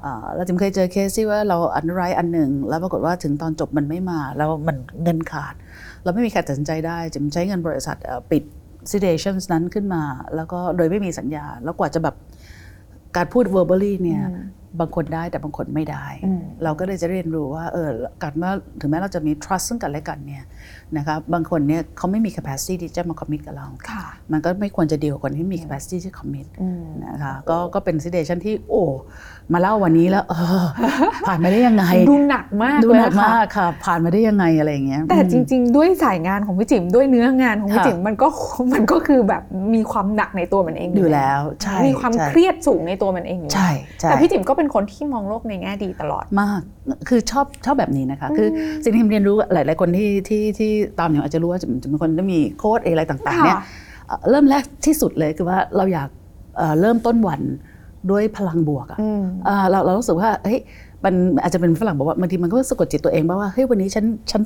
อ่าเราจิมเคยเจอเคสที่ว่าเราอันไรอันหนึ่ง แล้วปรากฏว่าถึงตอนจบมันไม่มา แล้วมันเงินขาด เราไม่มีใครตัดสินใจได้จิมใช้เงินบริษัทเอ่อปิด situations นั้นขึ้นมา แล้วก็โดยไม่มีสัญญา แล้วกว่าจะแบบการพูด verbally เนี่ยอืมบางคนได้แต่บางคนไม่ได้อืมเราก็เลยจะเรียนรู้ว่าเออการว่าถึงแม้เราจะมี trust ซึ่งกันและกันเนี่ยนะคะบางคนเนี่ยเขาไม่มี capacity ที่จะมา commit กับเราค่ะมันก็ไม่ควรจะดีลกับคนที่มี capacity ที่ commit อืมนะคะก็ก็เป็น situation ที่โอ้มาเล่าวันนี้แล้วเออผ่านมาได้ยังไง ดูหนักมากดูเลยหนักนะคะมากค่ะ ผ่านมาได้ยังไงอะไรอย่างเงี้ยแต่จริง ๆ ด้วยสายงานของพี่จิ๋มด้วยเนื้องานของพี่ค่ะจิ๋มมันก็มันก็คือแบบมีความหนักในตัวมันเองอยู่แล้วใช่มีความใช่เครียดสูงในตัวมันเองอยู่ใช่ใช่แต่พี่จิ๋มก็เป็นคนที่มองโลกในแง่ดีตลอดมาก คือชอบชอบแบบนี้นะคะ คือสิ่งที่ผมเรียนรู้หลาย ๆ คนที่ที่ที่ตามอยู่อาจจะรู้ว่าจะจะเป็นคนที่มีโค้ดอะไรต่าง ๆ เนี่ยค่ะเอ่อเริ่มแรกที่สุดเลยคือว่าเราอยากเอ่อเริ่มต้นวันด้วยพลังบวกอะอืมอ่าเราเรารู้สึกว่าเฮ้ยมันอาจจะเป็นฝรั่งบอกว่าบางทีมันก็สะกดจิตตัวเองบ้างว่าเฮ้ยวันนี้ฉันฉัน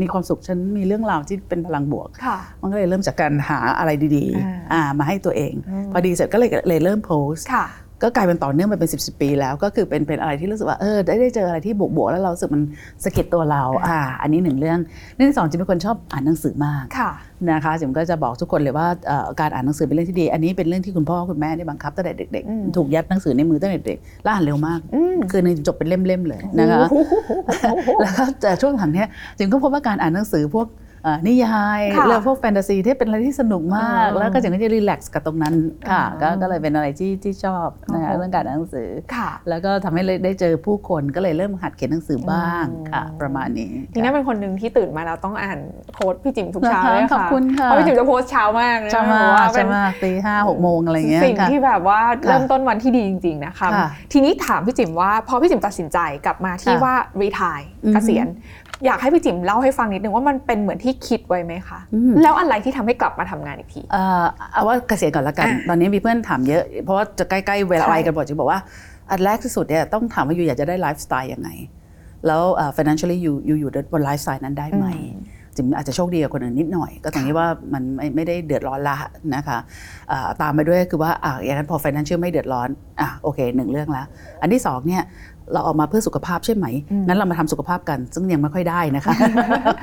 มีความสุขฉันมีเรื่องราวที่เป็นพลังบวกค่ะมันก็เลยเริ่มจากการหาอะไรดีอ่าๆอ่ามาให้ตัวเองอืมพอดีเสร็จก็เลยเลยเริ่มโพสต์ค่ะ ก็กลายเป็นต่อเนื่องมาเป็น10บสปีแล้วก็คือเป็นเป็นอะไรที่รู้สึกว่าเออได้ได้เจออะไรที่บวกบวกๆแล้วเรารู้สึกมันสะกิดตัวเราอ่าอันนี้หนึ่งเรื่องเรื่องที่สองจิมเป็นคนชอบอ่านหนังสือมากค่ะนะคะจิมก็จะบอกทุกคนเลยว่าเอ่อการอ่านหนังสือเป็นเรื่องที่ดี อันนี้เป็นเรื่องที่คุณพ่อคุณแม่ได้บังคับตั้งแต่เด็กอืมๆถูกยัดหนังสือในมือตั้งแต่เด็กแล้วอ่านเร็วมากอืมคือในจบเป็นเล่มๆเลยนะคะโอ้โหแล้วก็แต่ช่วงหลังเนี้ยจิมก็พบว่าการอ่านหนังสือพวกเอ่อ นิยายค่ะเรื่องพวกแฟนตาซีที่เป็นอะไรที่สนุกมากอ่าแล้วก็จิมก็จะรีแลกซ์กับตรงนั้นค่ะอ่าก็ก็เลยเป็นอะไรที่ที่ชอบนะคะโอ้โหเรื่องการอ่านหนังสือค่ะแล้วก็ทำให้เลยได้เจอผู้คนก็เลยเริ่มหัดเขียนหนังสือบ้างอืมค่ะ ประมาณนี้ทีนี้เป็นคนหนึ่งที่ตื่นมาแล้วต้องอ่านโค้ดพี่จิ๋มทุกเช้านะคะเลยค่ะขอบคุณค่ะเพราะพี่จิ๋มจะโพสต์เช้ามากนะจะมาแบบว่าเป็จะนมาตีห้าหกโมงอะไรเงี้ยสิ่งค่ะที่แบบว่าค่ะเริ่มต้นวันที่ดีจริง ๆนะคะค่ะทีนี้ถามพี่จิ๋มว่าพอพี่จิ๋มตัดสินใจกลับมาที่ค่ะว่ารีทายอือฮึเกษียณอยากให้พี่จิ๋มเล่าให้ฟังนิดนึงว่ามันเป็นเหมือนที่คิดไว้ไหมคะอืมแล้วอะไรที่ทำให้กลับมาทำงานอีกทีเอ่อเอาว่าเกษียณก่อนละกันอะตอนนี้มีเพื่อนถามเยอะ เพราะว่าจะใกล้ๆเวลาใช่วัยกันหมดจะบอกว่า อันแรกที่สุดเนี่ยต้องถามว่าอยู่อยากจะได้ไลฟ์สไตล์ยังไง แล้วเอ่อ financially อยู่อยู่อยู่บนไลฟ์สไตล์นั้นได้ไหมอืมจิมอาจจะโชคดีกว่าคนอื่นนิดหน่อย ก็ตรงนี้ว่ามันไม่ไม่ได้เดือดร้อนละนะคะเอ่อตามไปด้วยคือว่าอะอย่างนั้นพอ financial ไม่เดือดร้อนอะโอเคหนึ่งเรื่องแล้วอันที่สองเนี่ย เราออกมาเพื่อสุขภาพใช่ไหมอืมงั้นเรามาทำสุขภาพกัน ซึ่งยังไม่ค่อยได้นะคะ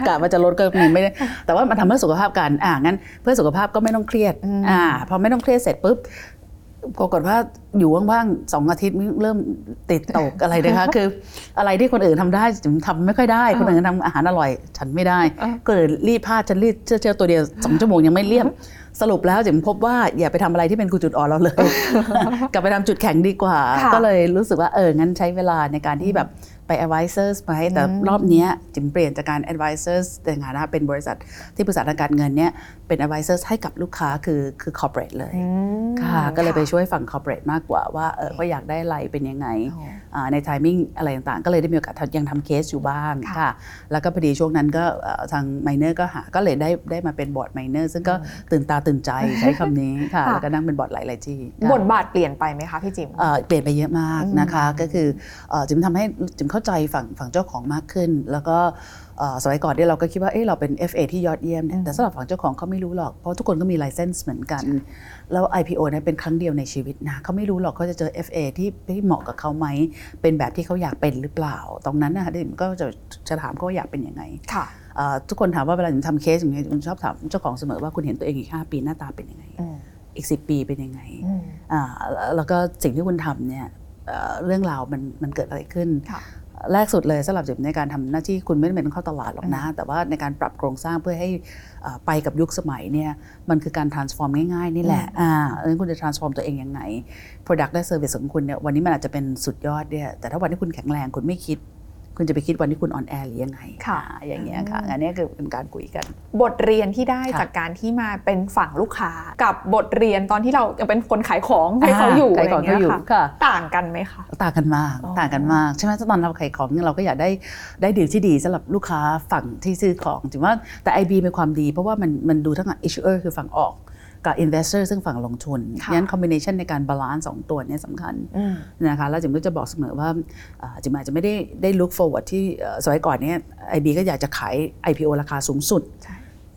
กะว่าจะลดก็ยังไม่ได้ แต่ว่ามาทำเพื่อสุขภาพกัน อ่า งั้นเพื่อสุขภาพก็ไม่ต้องเครียดอืมอ่า พอไม่ต้องเครียดเสร็จปุ๊บปรากฏว่าอยู่ว่างๆสองอาทิตย์เริ่มติดตกอะไรนะคะ คืออะไรที่คนอื่นทำได้ฉันทำไม่ค่อยได้ คนอื่นทำอาหารอร่อย ฉันไม่ได้อ่าก็เลยรีดผ้าฉันรีดเชือกเชือกตัวเดียวสองชั่วโมงยังไม่เลี่ยม สรุปแล้วจิมพบว่าอย่าไปทำอะไรที่เป็นจุดอ่อนเราเลย กลับไปทำจุดแข็งดีกว่าค่ะก็เลยรู้สึกว่าเอองั้นใช้เวลาในการที่แบบไป advisors ไปแต่อืมรอบเนี้ยจิมเปลี่ยนจากการ advisors ในฐานะเป็นบริษัทที่ปรึกษาทางการเงินเนี่ยเป็น advisors ให้กับลูกค้าคือคือ corporate เลยอืมค่ะก็เลยไปช่วยฝั่ง corporate มากกว่าว่าเออเขาอยากได้อะไรเป็นยังไงอ๋ออ่าใน timing อะไรต่างๆ ก็เลยได้มีโอกาสทำยังทำเคสอยู่บ้างค่ะค่ะ แล้วก็พอดีช่วงนั้นก็เอ่อทาง miner ก็หา ก็เลยได้ได้มาเป็นบอร์ด miner ซึ่งก็ตื่นตาตื่นใจใช้คำนี้ค่ะค่ะ แล้วก็นั่งเป็นบอร์ดหลายๆที่ค่ะบทบาทเปลี่ยนไปไหมคะพี่จิ๋มเอ่อเปลี่ยนไปเยอะมากอืมนะคะ ก็คือเอ่อจิมทำให้จิมเข้าใจฝั่งฝั่งเจ้าของมากขึ้น แล้วก็เอ่อสมัยก่อนเนี่ยเราก็คิดว่าเอ้เราเป็น FA ที่ยอดเยี่ยมเนี่ยแต่สำหรับฝั่งเจ้าของเขาไม่รู้หรอก เพราะทุกคนก็มีไลเซนส์เหมือนกัน แล้ว IPO เนี่ยเป็นครั้งเดียวในชีวิตนะเขาไม่รู้หรอกเขาจะเจอ FA ที่ที่เหมาะกับเขาไหมเป็นแบบที่เขาอยากเป็นหรือเปล่า ตรงนั้นนะคะเดี๋ยวผมก็จะจะถามเขาว่าอยากเป็นยังไงค่ะเอ่อทุกคนถามว่าเวลาผมทำเคสอย่างเงี้ยผมชอบถามเจ้าของเสมอว่าคุณเห็นตัวเองอีก5ปีหน้าตาเป็นยังไงอืมอีก10ปีเป็นยังไงอืมอ่าแล้วก็สิ่งที่คุณทำเนี่ยเอ่อเรื่องราวมันมันเกิดอะไรขึ้นค่ะ แรกสุดเลยสำหรับจิ๋มในการทำหน้าที่คุณไม่จำเป็นต้องเข้าตลาดหรอกนะ แต่ว่าในการปรับโครงสร้างเพื่อให้เอ่อไปกับยุคสมัยเนี่ยมันคือการ transform ง่ายๆ นี่แหละอ่าเออคุณจะ transform ตัวเองยังไง product และ service ของคุณเนี่ยวันนี้มันอาจจะเป็นสุดยอดเนี่ยแต่ถ้าวันที่คุณแข็งแรงคุณไม่คิด คุณจะไปคิดวันที่คุณ on air หรือยังไงค่ะอ่าอย่างเงี้ยค่ะ อันนี้คือเป็นการคุยกัน บทเรียนที่ได้ค่ะจากการที่มาเป็นฝั่งลูกค้า กับบทเรียนตอนที่เรายังเป็นคนขายของให้เขาอยู่ขาอะไรยของเงี้เขายอยู่ค่ะค่ะ ต่างกันไหมคะต่างกันมากอ๋อต่างกันมากใช่ไหมตอนเราขายของเนี่ยเราก็อยากได้ได้ดีลที่ดีสำหรับลูกค้าฝั่งที่ซื้อของถือว่าแต่ IB เป็นความดี เพราะว่ามันมันดูทั้ง issuer คือฝั่งออก กับ investor ซึ่งฝั่งลงทุนค่ะงั้น combination ในการ balance สองตัวเนี้ยสำคัญอืมนะคะแล้วจิมก็จะบอกเสมอว่าเอ่อจิมอาจจะไม่ได้ได้ look forward ที่เอ่อสมัยก่อนเนี่ย IB ก็อยากจะขาย IPO ราคาสูงสุดใช่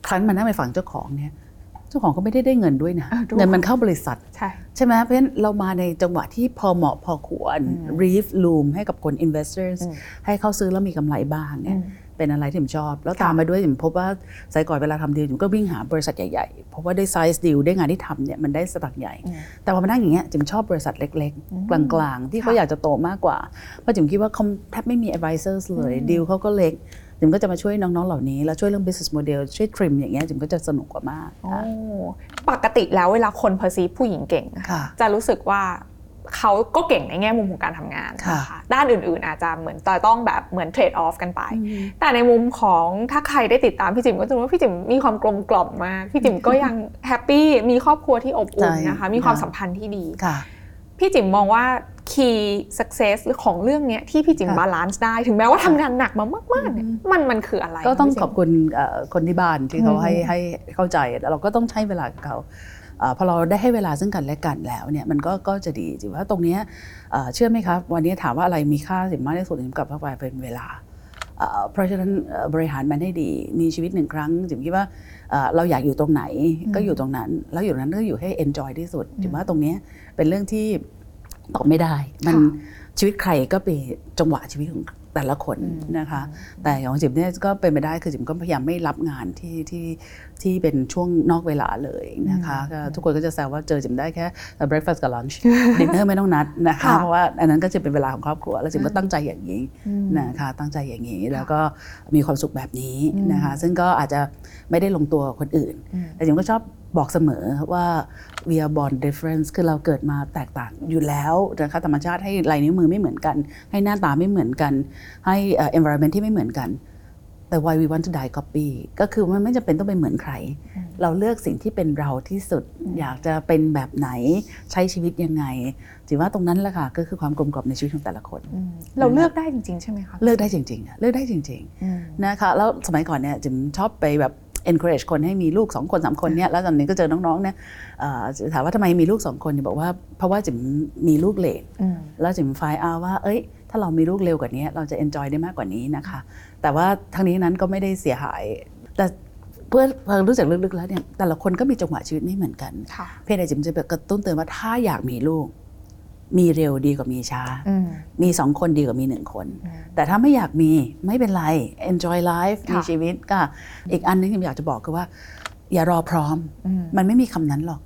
ครั้งมันนั่งไปฝั่งเจ้าของเนี่ยเจ้าของก็ไม่ได้ได้เงินด้วยนะเออดูเงินมันเข้าบริษัทใช่ใช่ไหมเพราะฉะนั้นเรามาในจังหวะที่พอเหมาะพอควร leave room ให้กับคน investors อืมให้เขาซื้อแล้วมีกำไรบ้างเนี่ยอืม เป็นอะไรที่ผมชอบ แล้วค่ะตามมาด้วยผมพบว่าสายก่อนเวลาทำดีลผมก็วิ่งหาบริษัทใหญ่ๆ เพราะว่าได้ไซส์ดีลได้งานที่ทำเนี่ยมันได้สตังค์ใหญ่อืมแต่พอมานั่งอย่างเงี้ยจิมชอบบริษัทเล็กๆ กลางๆ ที่เขาค่ะอยากจะโตมากกว่าเพราะจิมคิดว่าเขาแทบไม่มี advisors เลยดีลเขาก็เล็กจิมก็จะมาช่วยน้องๆ เหล่านี้ แล้วช่วยเรื่อง business model ช่วย trim อย่างเงี้ยจิมก็จะสนุกกว่ามากโอ้ค่ะปกติแล้วเวลาคน perceive ผู้หญิงเก่งอะค่ะจะรู้สึกว่า เขาก็เก่งในแง่มุมของการทำงานค่ะนด้านอื่นๆอาจจะเหมือนจะต้องแบบเหมือน trade off กันไป แต่ในมุมของถ้าใครได้ติดตามพี่จิ๋มก็จะรู้ว่าพี่จิ๋มมีความกลมกล่อมมากพี่จิ๋มก็ยัง happy มีครอบครัวที่อบอุ่นใช่นะคะมีความค่ะสัมพันธ์ที่ดีค่ะพี่จิ๋มมองว่า key success ของเรื่องเนี้ยที่พี่จิ๋มค่ะ balance ได้ถึงแม้ว่าทำงานหนักมามากๆเนี่ยมันมันคืออะไร ก็ต้องพี่จิ๋มขอบคุณเอ่อคนที่บ้านที่เขาอืมให้ให้เข้าใจแล้วเราก็ต้องใช้เวลากับเขาเอ่อ พอเราได้ให้เวลาซึ่งกันและกันแล้วเนี่ยมันก็ก็จะดีจิมว่าตรงเนี้ยเอ่อเชื่อไหมครับ วันนี้ถามว่าอะไรมีค่าสิมากที่สุดจิมกลับเข้าไปเป็นเวลาเอ่อเพราะฉะนั้นเอ่อบริหารมันให้ดีมีชีวิตหนึ่งครั้งจิมคิดว่าเอ่อเราอยากอยู่ตรงไหนก็อยู่ตรงนั้น แล้วอยู่ตรงนั้นก็อยู่ให้ enjoy ที่สุดจิมว่าตรงเนี้ยเป็นเรื่องที่ตอบไม่ได้ มันค่ะชีวิตใครก็เป็นจังหวะชีวิตของ แต่ละคนนะคะแต่ของจิมเนี่ยก็เป็นไปได้คือจิมก็พยายามไม่รับงานที่ที่ที่เป็นช่วงนอกเวลาเลยนะคะก็ทุกคนก็จะแซวว่าเจอจิมได้แค่ breakfast กับ lunch dinner ไม่ต้องนัดนะคะค่ะเพราะว่าอันนั้นก็จะเป็นเวลาของครอบครัว แล้วจิมก็ตั้งใจอย่างนี้นะคะตั้งใจอย่างนี้แล้วก็มีความสุขแบบนี้นะคะซึ่งก็อาจจะไม่ได้ลงตัวคนอื่น แต่จิมก็ชอบ บอกเสมอว่า we are born difference คือเราเกิดมาแตกต่างอยู่แล้วนะคะธรรมชาติให้ลายนิ้วมือไม่เหมือนกัน ให้หน้าตาไม่เหมือนกัน ให้เอ่อ environment ที่ไม่เหมือนกัน แต่ why we want to die copy ก็คือมันไม่จำเป็นต้องเป็นเหมือนใคร เราเลือกสิ่งที่เป็นเราที่สุด อยากจะเป็นแบบไหนใช้ชีวิตยังไงจิว่าตรงนั้นแหละค่ะก็คือความกลมกล่อมในชีวิตของแต่ละคนอืมเราเลือกได้จริงๆ ใช่ไหมคะ เลือกได้จริงๆอะเลือกได้จริงอืมๆนะคะแล้วสมัยก่อนเนี่ยจิมชอบไปแบบ encourage คนให้มีลูกสองคนสามคนเนี่ยแล้วตอนนี้ก็เจอน้องๆเนี่ยเอ่อถามว่าทำไมมีลูกสองคนเนี่ยบอกว่าเพราะว่าจิมมีลูกเลทอืมแล้วจิมไฟล์เอาว่า เอ้ย ถ้าเรามีลูกเร็วกว่านี้เราจะ enjoy ได้มากกว่านี้นะคะ แต่ว่าทั้งนี้นั้นก็ไม่ได้เสียหาย แต่เพื่อเพื่อรู้จักลึกๆแล้วเนี่ยแต่ละคนก็มีจังหวะชีวิตไม่เหมือนกันค่ะเพียงแต่จิมจะแบบกระตุ้นเตือนว่าถ้าอยากมีลูก มีเร็วดีกว่ามีช้าอืมมีสองคนดีกว่ามีหนึ่งคนอืมแต่ถ้าไม่อยากมีไม่เป็นไร enjoy life ค่ะมีชีวิตก็อีกอันนึงที่อยากจะบอกคือว่า อย่ารอพร้อมอืมมันไม่มีคำนั้นหรอก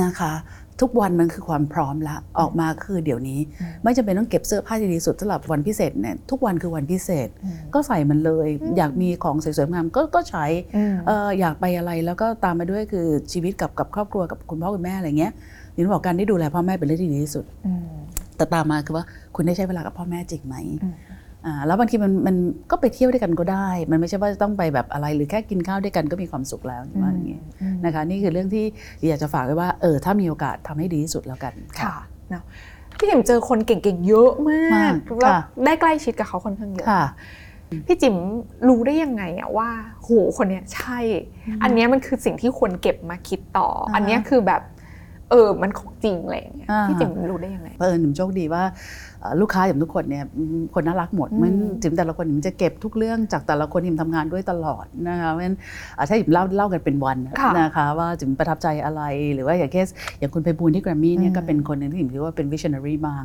นะคะ ทุกวันมันคือความพร้อมละออกมาคือเดี๋ยวนี้ ไม่จำเป็นต้องเก็บเสื้อผ้าที่ดีสุดสำหรับวันพิเศษเนี่ยทุกวันคือวันพิเศษอืมก็ใส่มันเลย อยากมีของสวยๆงามก็ก็ใช้อืมเอออยากไปอะไรแล้วก็ตามมาด้วยคือชีวิตกับกับครอบครัวกับคุณพ่อคุณแม่อะไรเงี้ย ยินบอกการได้ดูแลพ่อแม่เป็นเรื่องที่ดีที่สุดอืมแต่ตามมาคือว่าคุณได้ใช้เวลากับพ่อแม่จริงไหมอืมอ่าแล้วบางทีมันมันก็ไปเที่ยวด้วยกันก็ได้ มันไม่ใช่ว่าจะต้องไปแบบอะไรหรือแค่กินข้าวด้วยกันก็มีความสุขแล้วว่าอย่างงี้นะคะ นี่คือเรื่องที่อยากจะฝากไว้ว่าเออถ้ามีโอกาสทำให้ดีที่สุดแล้วกันค่ะเนาะพี่จิ๋มเจอคนเก่งๆเยอะมามากกแล้วค่ะได้ใกล้ชิดกับเขาค่อนข้างเยอะค่ะพี่จิ๋มรู้ได้ยังไงอะว่าโหคนเนี้ยใช่ อันเนี้ยมันคือสิ่งที่ควรเก็บมาคิดต่ออาฮะอันเนี้ยคือแบบ เเออมันของจริงอะไรอย่างเงี้ยอ่าพี่จิ๋มรู้ได้ยังไงเผอิญผมโชคดีว่าเอ่อลูกค้าอย่างทุกคนเนี่ยอืมคนน่ารักหมดอืมมันจิมแต่ละคนมันจะเก็บทุกเรื่องจากแต่ละคนที่มันทำงานด้วยตลอดนะคะเพราะฉะนั้นอะถ้าจิมเล่าเล่ากันเป็นวันค่ะนะคะว่าจิมประทับใจอะไรหรือว่าอย่างเคสอย่างคุณไพบูลย์ที่แกรมมี่เนี่ยก็เป็นคนหนึ่งที่จิมคิดว่าเป็นวิช i o n a r y มาก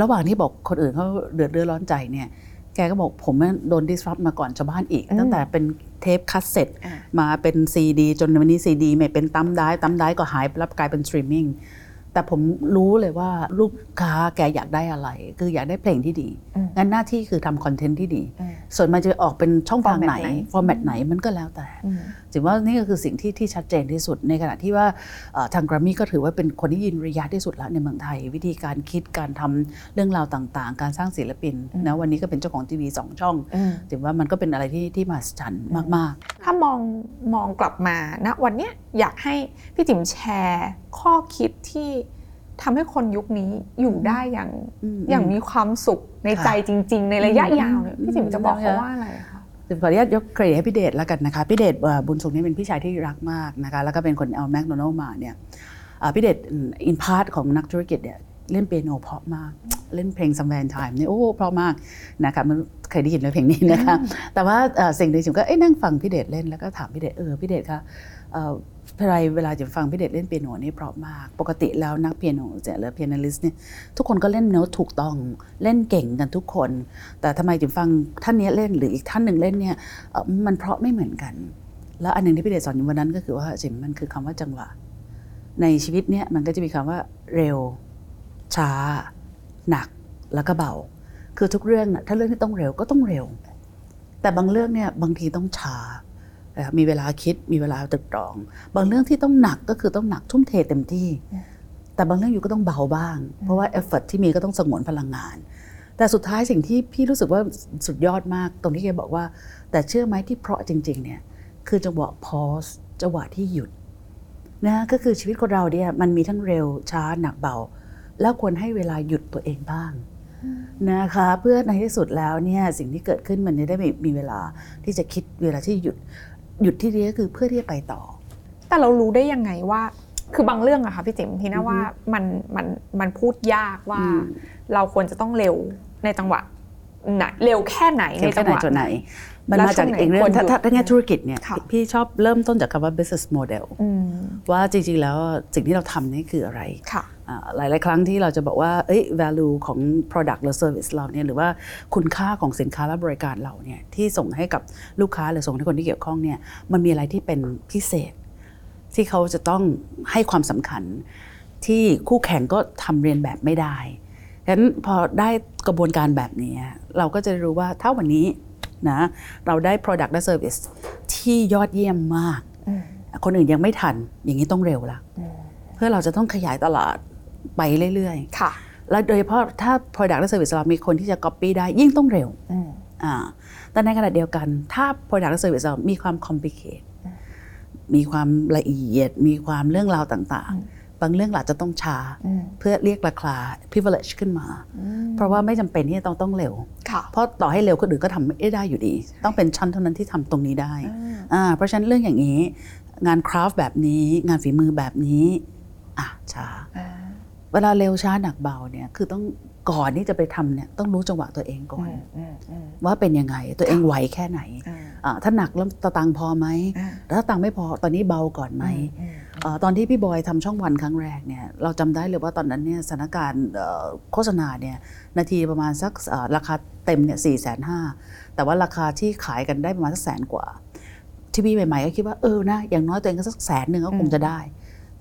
ระหว่างที่บอกคนอื่นเขาเดือดเรือร้อนใจเนี่ย แกก็บอกผมโดน disrupt มาก่อนชาวบ้านอีกอืมตั้งแต่เป็นเทปคัสเซ็ตอ่ามาเป็นซีดี จนวันนี้ซีดีไม่เป็นตั้มได้ตั้มได้ก็หายไปแล้วกลายเป็นสตรีมมิ่ง แต่ผมรู้เลยว่าลูกค้าแกอยากได้อะไร คืออยากได้เพลงที่ดีอืมงั้นหน้าที่คือทำคอนเทนต์ที่ดีอืมส่วนมันจะออกเป็นช่องทางไหน Format ไหนฟอร์แมตไหนมันก็แล้วแต่อืมจิมว่านี่ก็คือสิ่งที่ที่ชัดเจนที่สุด ในขณะที่ว่าเอ่อทางกรามี่ก็ถือว่าเป็นคนที่ยินระยะที่สุดแล้วในเมืองไทย วิธีการคิดการทำเรื่องราวต่างๆ การสร้างศิลปินนะวันนี้ก็เป็นเจ้าของทีวีสองช่องอืมจิมว่ามันก็เป็นอะไรที่ที่มหัศจรรย์มากถ้ามองมองกลับมาณวันเนี้ยอยากให้พี่จิ๋มแชร์ข้อคิดที่ ทำให้คนยุคนี้อยู่ได้อย่างอืมอย่างมีความสุขในค่ะใจจริง ๆ ในระยะอืมยาวเนี่ยพี่จิ๋มจะบอกเขาว่าอะไรคะๆจิมขออนุญาตยกเครดิตให้พี่เดชแล้วกันนะคะพี่เดชเอ่อบุญทรงนี่เป็นพี่ชายที่รักมากนะคะแล้วก็เป็นคนเอาแมคโดนัลมาเนี่ยอ่าพี่เดช in part ของนักธุรกิจเนี่ย เล่นเปียโนเพราะมาก เล่นเพลง Somewhere in Time เนี่ยโอ้เพราะมากนะคะมันเคยได้ยินไหมเพลงนี้นะคะแต่ว่าเอ่อสิ่งหนึ่งจิมก็เอ้ยนั่งฟังพี่เดชเล่นแล้วก็ถามพี่เดชเออพี่เดชคะเอ่อเวลาเวลาจิมฟังพี่เดชเล่นเปียโนนี่เพราะมาก ปกติแล้วนักเปียโนเนี่ยหรือ pianist เนี่ยทุกคนก็เล่นโน้ตถูกต้องเล่นเก่งกันทุกคน แต่ทำไมจิมฟังท่านเนี้ยเล่นหรืออีกท่านหนึ่งเล่นเนี่ยเอ่อมันเพราะไม่เหมือนกัน แล้วอันหนึ่งที่พี่เดชสอนอยู่วันนั้นก็คือว่าจิมมันคือคำว่าจังหวะ ในชีวิตเนี่ยมันก็จะมีคำว่าเร็ว ช้า หนักแล้วก็เบา คือทุกเรื่องน่ะถ้าเรื่องที่ต้องเร็วก็ต้องเร็ว แต่บางเรื่องเนี่ยบางทีต้องช้ามีเวลาคิดมีเวลาตรึกตรอง บางเรื่องที่ต้องหนักก็คือต้องหนักทุ่มเทเต็มที่ แต่บางเรื่องอยู่ก็ต้องเบาบ้าง เพราะว่าเอฟเฟกที่มีก็ต้องสงวนพลังงาน แต่สุดท้ายสิ่งที่พี่รู้สึกว่าสุดยอดมาก ตรงที่แกบอกว่า แต่เชื่อไหมที่เพราะจริง ๆ เนี่ย คือจังหวะ pause จังหวะที่หยุดนะก็คือชีวิตคนเราเนี่ยมันมีทั้งเร็วช้าหนักเบา แล้วควรให้เวลาหยุดตัวเองบ้างนะคะเพื่อในที่สุดแล้วเนี่ยสิ่งที่เกิดขึ้นมันจะได้มีมีเวลาที่จะคิดเวลาที่หยุดหยุดที่นี้ก็คือเพื่อที่จะไปต่อ แต่เรารู้ได้ยังไงว่า คือบางเรื่องอะค่ะพี่จิ๋มพี่นะว่ามันมันมันพูดยากว่าอืมเราควรจะต้องเร็วในจังหวะไหน เร็วแค่ไหนในเร็วจัแค่งไหหนวะจุดไหน มันแล้วมาจากช่วงไหนอีกเรื่อควงรถ้าหยุดถ้าถ้าแง่ธุรกิจเนี่ยค่ะพี่ชอบเริ่มต้นจากคำว่า business model อืมว่าจริง ๆ แล้วสิ่งที่เราทำนี่คืออะไรค่ะอ่าหลาย ๆ ครั้งที่เราจะบอกว่าเอ้ย value ของ product หรือ service เราเนี่ยหรือว่าคุณค่าของสินค้าและบริการเราเนี่ยที่ส่งให้กับลูกค้าหรือส่งให้คนที่เกี่ยวข้องเนี่ยมันมีอะไรที่เป็นพิเศษ ที่เขาจะต้องให้ความสำคัญที่คู่แข่งก็ทำเรียนแบบไม่ได้ ฉะนั้นพอได้กระบวนการแบบนี้ เราก็จะรู้ว่าถ้าวันนี้นะเราได้ product และ service ที่ยอดเยี่ยมมากอืมคนอื่นยังไม่ทันอย่างนี้ต้องเร็วละเพื่อเราจะต้องขยายตลาดไปเรื่อยค่ะๆและโดยเฉพาะถ้า product และ service เรามีคนที่จะ copy ได้ยิ่งต้องเร็วอืมอ่าแต่ในขณะเดียวกัน ถ้า product และ service เรามีความ complicate มีความละเอียด มีความเรื่องราวต่าง ๆ บางเรื่องอาจจะต้องช้าอืมเพื่อเรียกราคา privilege ขึ้นมา เพราะว่าไม่จำเป็นที่จะต้องต้องเร็วค่ะเพราะต่อให้เร็วคนอื่นก็ทำไม่ได้อยู่ดี ต้องเป็นชั้นเท่านั้นที่ทำตรงนี้ได้อ่าเพราะฉะนั้นเรื่องอย่างนี้ งานคราฟต์แบบนี้งานฝีมือแบบนี้อะช้าอ่าเวลาเร็วช้าหนักเบาเนี่ยคือต้อง ก่อนที่จะไปทำเนี่ยต้องรู้จังหวะตัวเองก่อนอืมอืมว่าเป็นยังไงตัวเองไหวแค่ไหนอ่าอ่าถ้าหนักแล้วตะตังค์พอไหมอ่าแล้วถ้าตังค์ไม่พอตอนนี้เบาก่อนไหมอืมเอ่อตอนที่พี่บอยทำช่องวันครั้งแรกเนี่ยเราจำได้เลยว่าตอนนั้นเนี่ยสถานการณ์เอ่อโฆษณาเนี่ยนาทีประมาณสักเอ่อราคาเต็มเนี่ยสี่แสนห้าแต่ว่าราคาที่ขายกันได้ประมาณสักแสนกว่าที่พี่ใหม่ๆก็คิดว่าเออนะอย่างน้อยตัวเองก็สักแสนหนึ่งก็คงจะได้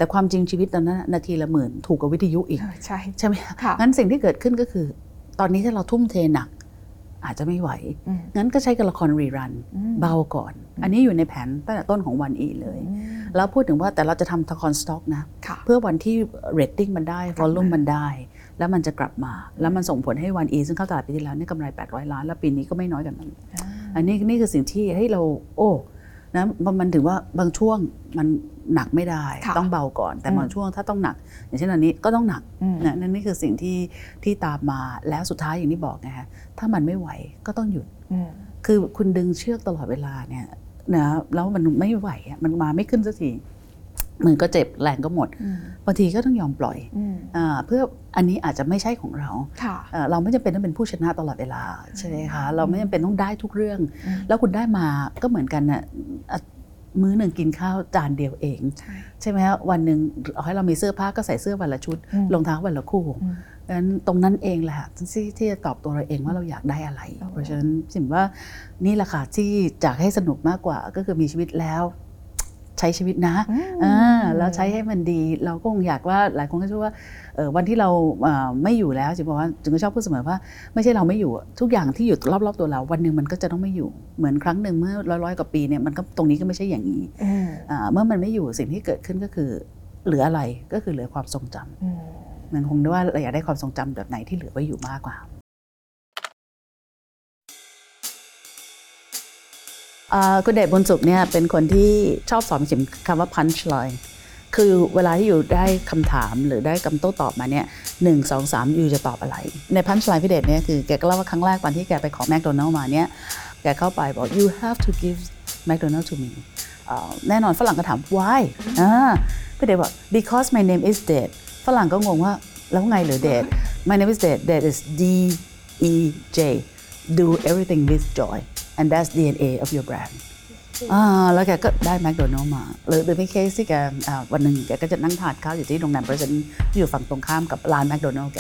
แต่ความจริงชีวิตตอนนั้นน่ะนาทีละหมื่นถูกกว่าวิทยุอีกเออใช่ใช่ไหมค่ะงั้นสิ่งที่เกิดขึ้นก็คือ ตอนนี้ถ้าเราทุ่มเทหนัก อาจจะไม่ไหวอืมงั้นก็ใช้กับละคร rerun อืมเบาก่อน อันนี้อยู่ในแผนตั้งแต่ต้นของ ONEE เลย แล้วพูดถึงว่าแต่เราจะทำละครสต็อกนะค่ะเพื่อวันที่เรตติ้งมันได้กลับวอลลุ่มมามันได้ แล้วมันจะกลับมา แล้วมันส่งผลให้ ONEE ซึ่งเข้าตลาดปีที่แล้วเนี่ยกำไร 800 ล้าน แล้วปีนี้ก็ไม่น้อยกว่านั้นอันนี้นี่คือสิ่งที่ให้เราโอ้ นะมันมันถึงว่าบางช่วงมันหนักไม่ได้ค่ะต้องเบาก่อน แต่อืมบางช่วงถ้าต้องหนัก อย่างเช่นอันนี้ก็ต้องหนักอืมนะนั่นนี่คือสิ่งที่ที่ตามมาแล้วสุดท้ายอย่างที่บอกไงฮะถ้ามันไม่ไหวก็ต้องหยุดอืมคือคุณดึงเชือกตลอดเวลาเนี่ยนะแล้วมันไม่ไหวอะมันมาไม่ขึ้นสักที มือก็เจ็บแรงก็หมดอืมบางทีก็ต้องยอมปล่อยอืมอาเพื่ออันนี้อาจจะไม่ใช่ของเราค่ะเอ่อเราไม่จำเป็นต้องเป็นผู้ชนะตลอดเวลาใช่ไหมคะเราไม่จำเป็นต้องได้ทุกเรื่องอืมแล้วคุณได้มาก็เหมือนกันน่ะอะมื้อหนึ่งกินข้าวจานเดียวเอง ใช่ใช่ไหมฮะวันหนึ่งเอาให้เรามีเสื้อผ้าก็ใส่เสื้อวันละชุดอืมรองเท้าวันละคู่อืมดังนั้นตรงนั้นเองแหละค่ะที่ที่จะตอบตัวเราเองว่าเราอยากได้อะไรโอ้เพราะฉะนั้นจิมว่านี่แหละค่ะที่อยากให้สนุกมากกว่าก็คือมีชีวิตแล้ว ใช้ชีวิตนะอืมอ่าแล้วใช้ให้มันดี เราก็คงอยากว่าหลายคนก็เชื่อว่าเอ่อวันที่เราเอ่อไม่อยู่แล้วจิมบอกว่าจิมก็ชอบพูดเสมอว่า ไม่ใช่เราไม่อยู่ทุกอย่างที่อยู่รอบๆตัวเรา วันหนึ่งมันก็จะต้องไม่อยู่เหมือนครั้งหนึ่งเมื่อร้อยๆกว่าปีเนี่ยมันก็ตรงนี้ก็ไม่ใช่อย่างนี้อืมอ่าเมื่อมันไม่อยู่สิ่งที่เกิดขึ้นก็คือเหลืออะไรก็คือเหลือความทรงจำอืมมันคงได้ว่าเราอยากได้ความทรงจำแบบไหนที่เหลือไว้อยู่มากกว่า คุณเดชบนสุขเนี่ยเป็นคนที่ชอบสอนจิมคำว่า punch line คือเวลาที่อยู่ได้คำถามหรือได้คำโต้ตอบมาเนี่ยหนึ่งสองสามอยู่จะตอบอะไร ใน punch line พี่เดชเนี่ยคือแกก็เล่าว่าครั้งแรกวันที่แกไปขอแมคโดนัลล์มาเนี่ยแกเข้าไปบอก you have to give McDonald to me แน่นอนฝรั่งก็ถาม why พี่เดชบอก because my name is Dad ฝรั่งก็งงว่าแล้วไงเหรือ Dad my name is Dad Dad is D E J do everything with joy and that's DNA of your brand อ่าแล้วแกก็ได้แมคโดนัลล์มาหรือหรือแม้แต่เคสที่แกอ่าวันหนึ่งแกก็จะนั่งทานข้าวอยู่ที่โรงแรมเพรสซิเดนท์ที่อยู่ฝั่งตรงข้ามกับร้านแมคโดนัลล์แก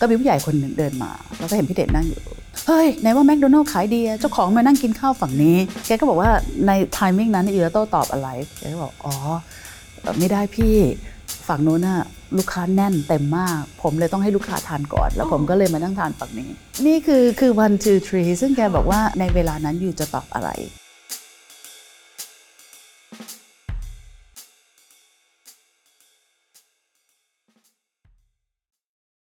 ก็มีผู้ใหญ่คนหนึ่งเดินมา แล้วก็เห็นพี่เดชนั่งอยู่ เฮ้ยไหนว่าแมคโดนัลล์ขายดีอะเจ้าของมานั่งกินข้าวฝั่งนี้ แกก็บอกว่าใน timing นั้น you จะโต้ตอบอะไรแกก็บอกอ๋อไม่ได้พี่ฝั่งโน้นน่ะ ลูกค้าแน่นเต็มมาก ผมเลยต้องให้ลูกค้าทานก่อน แล้วผมก็เลยมานั่งทานฝั่งนี้ นี่คือคือ one two three ซึ่งแกบอกว่าในเวลานั้น you จะตอบอะไร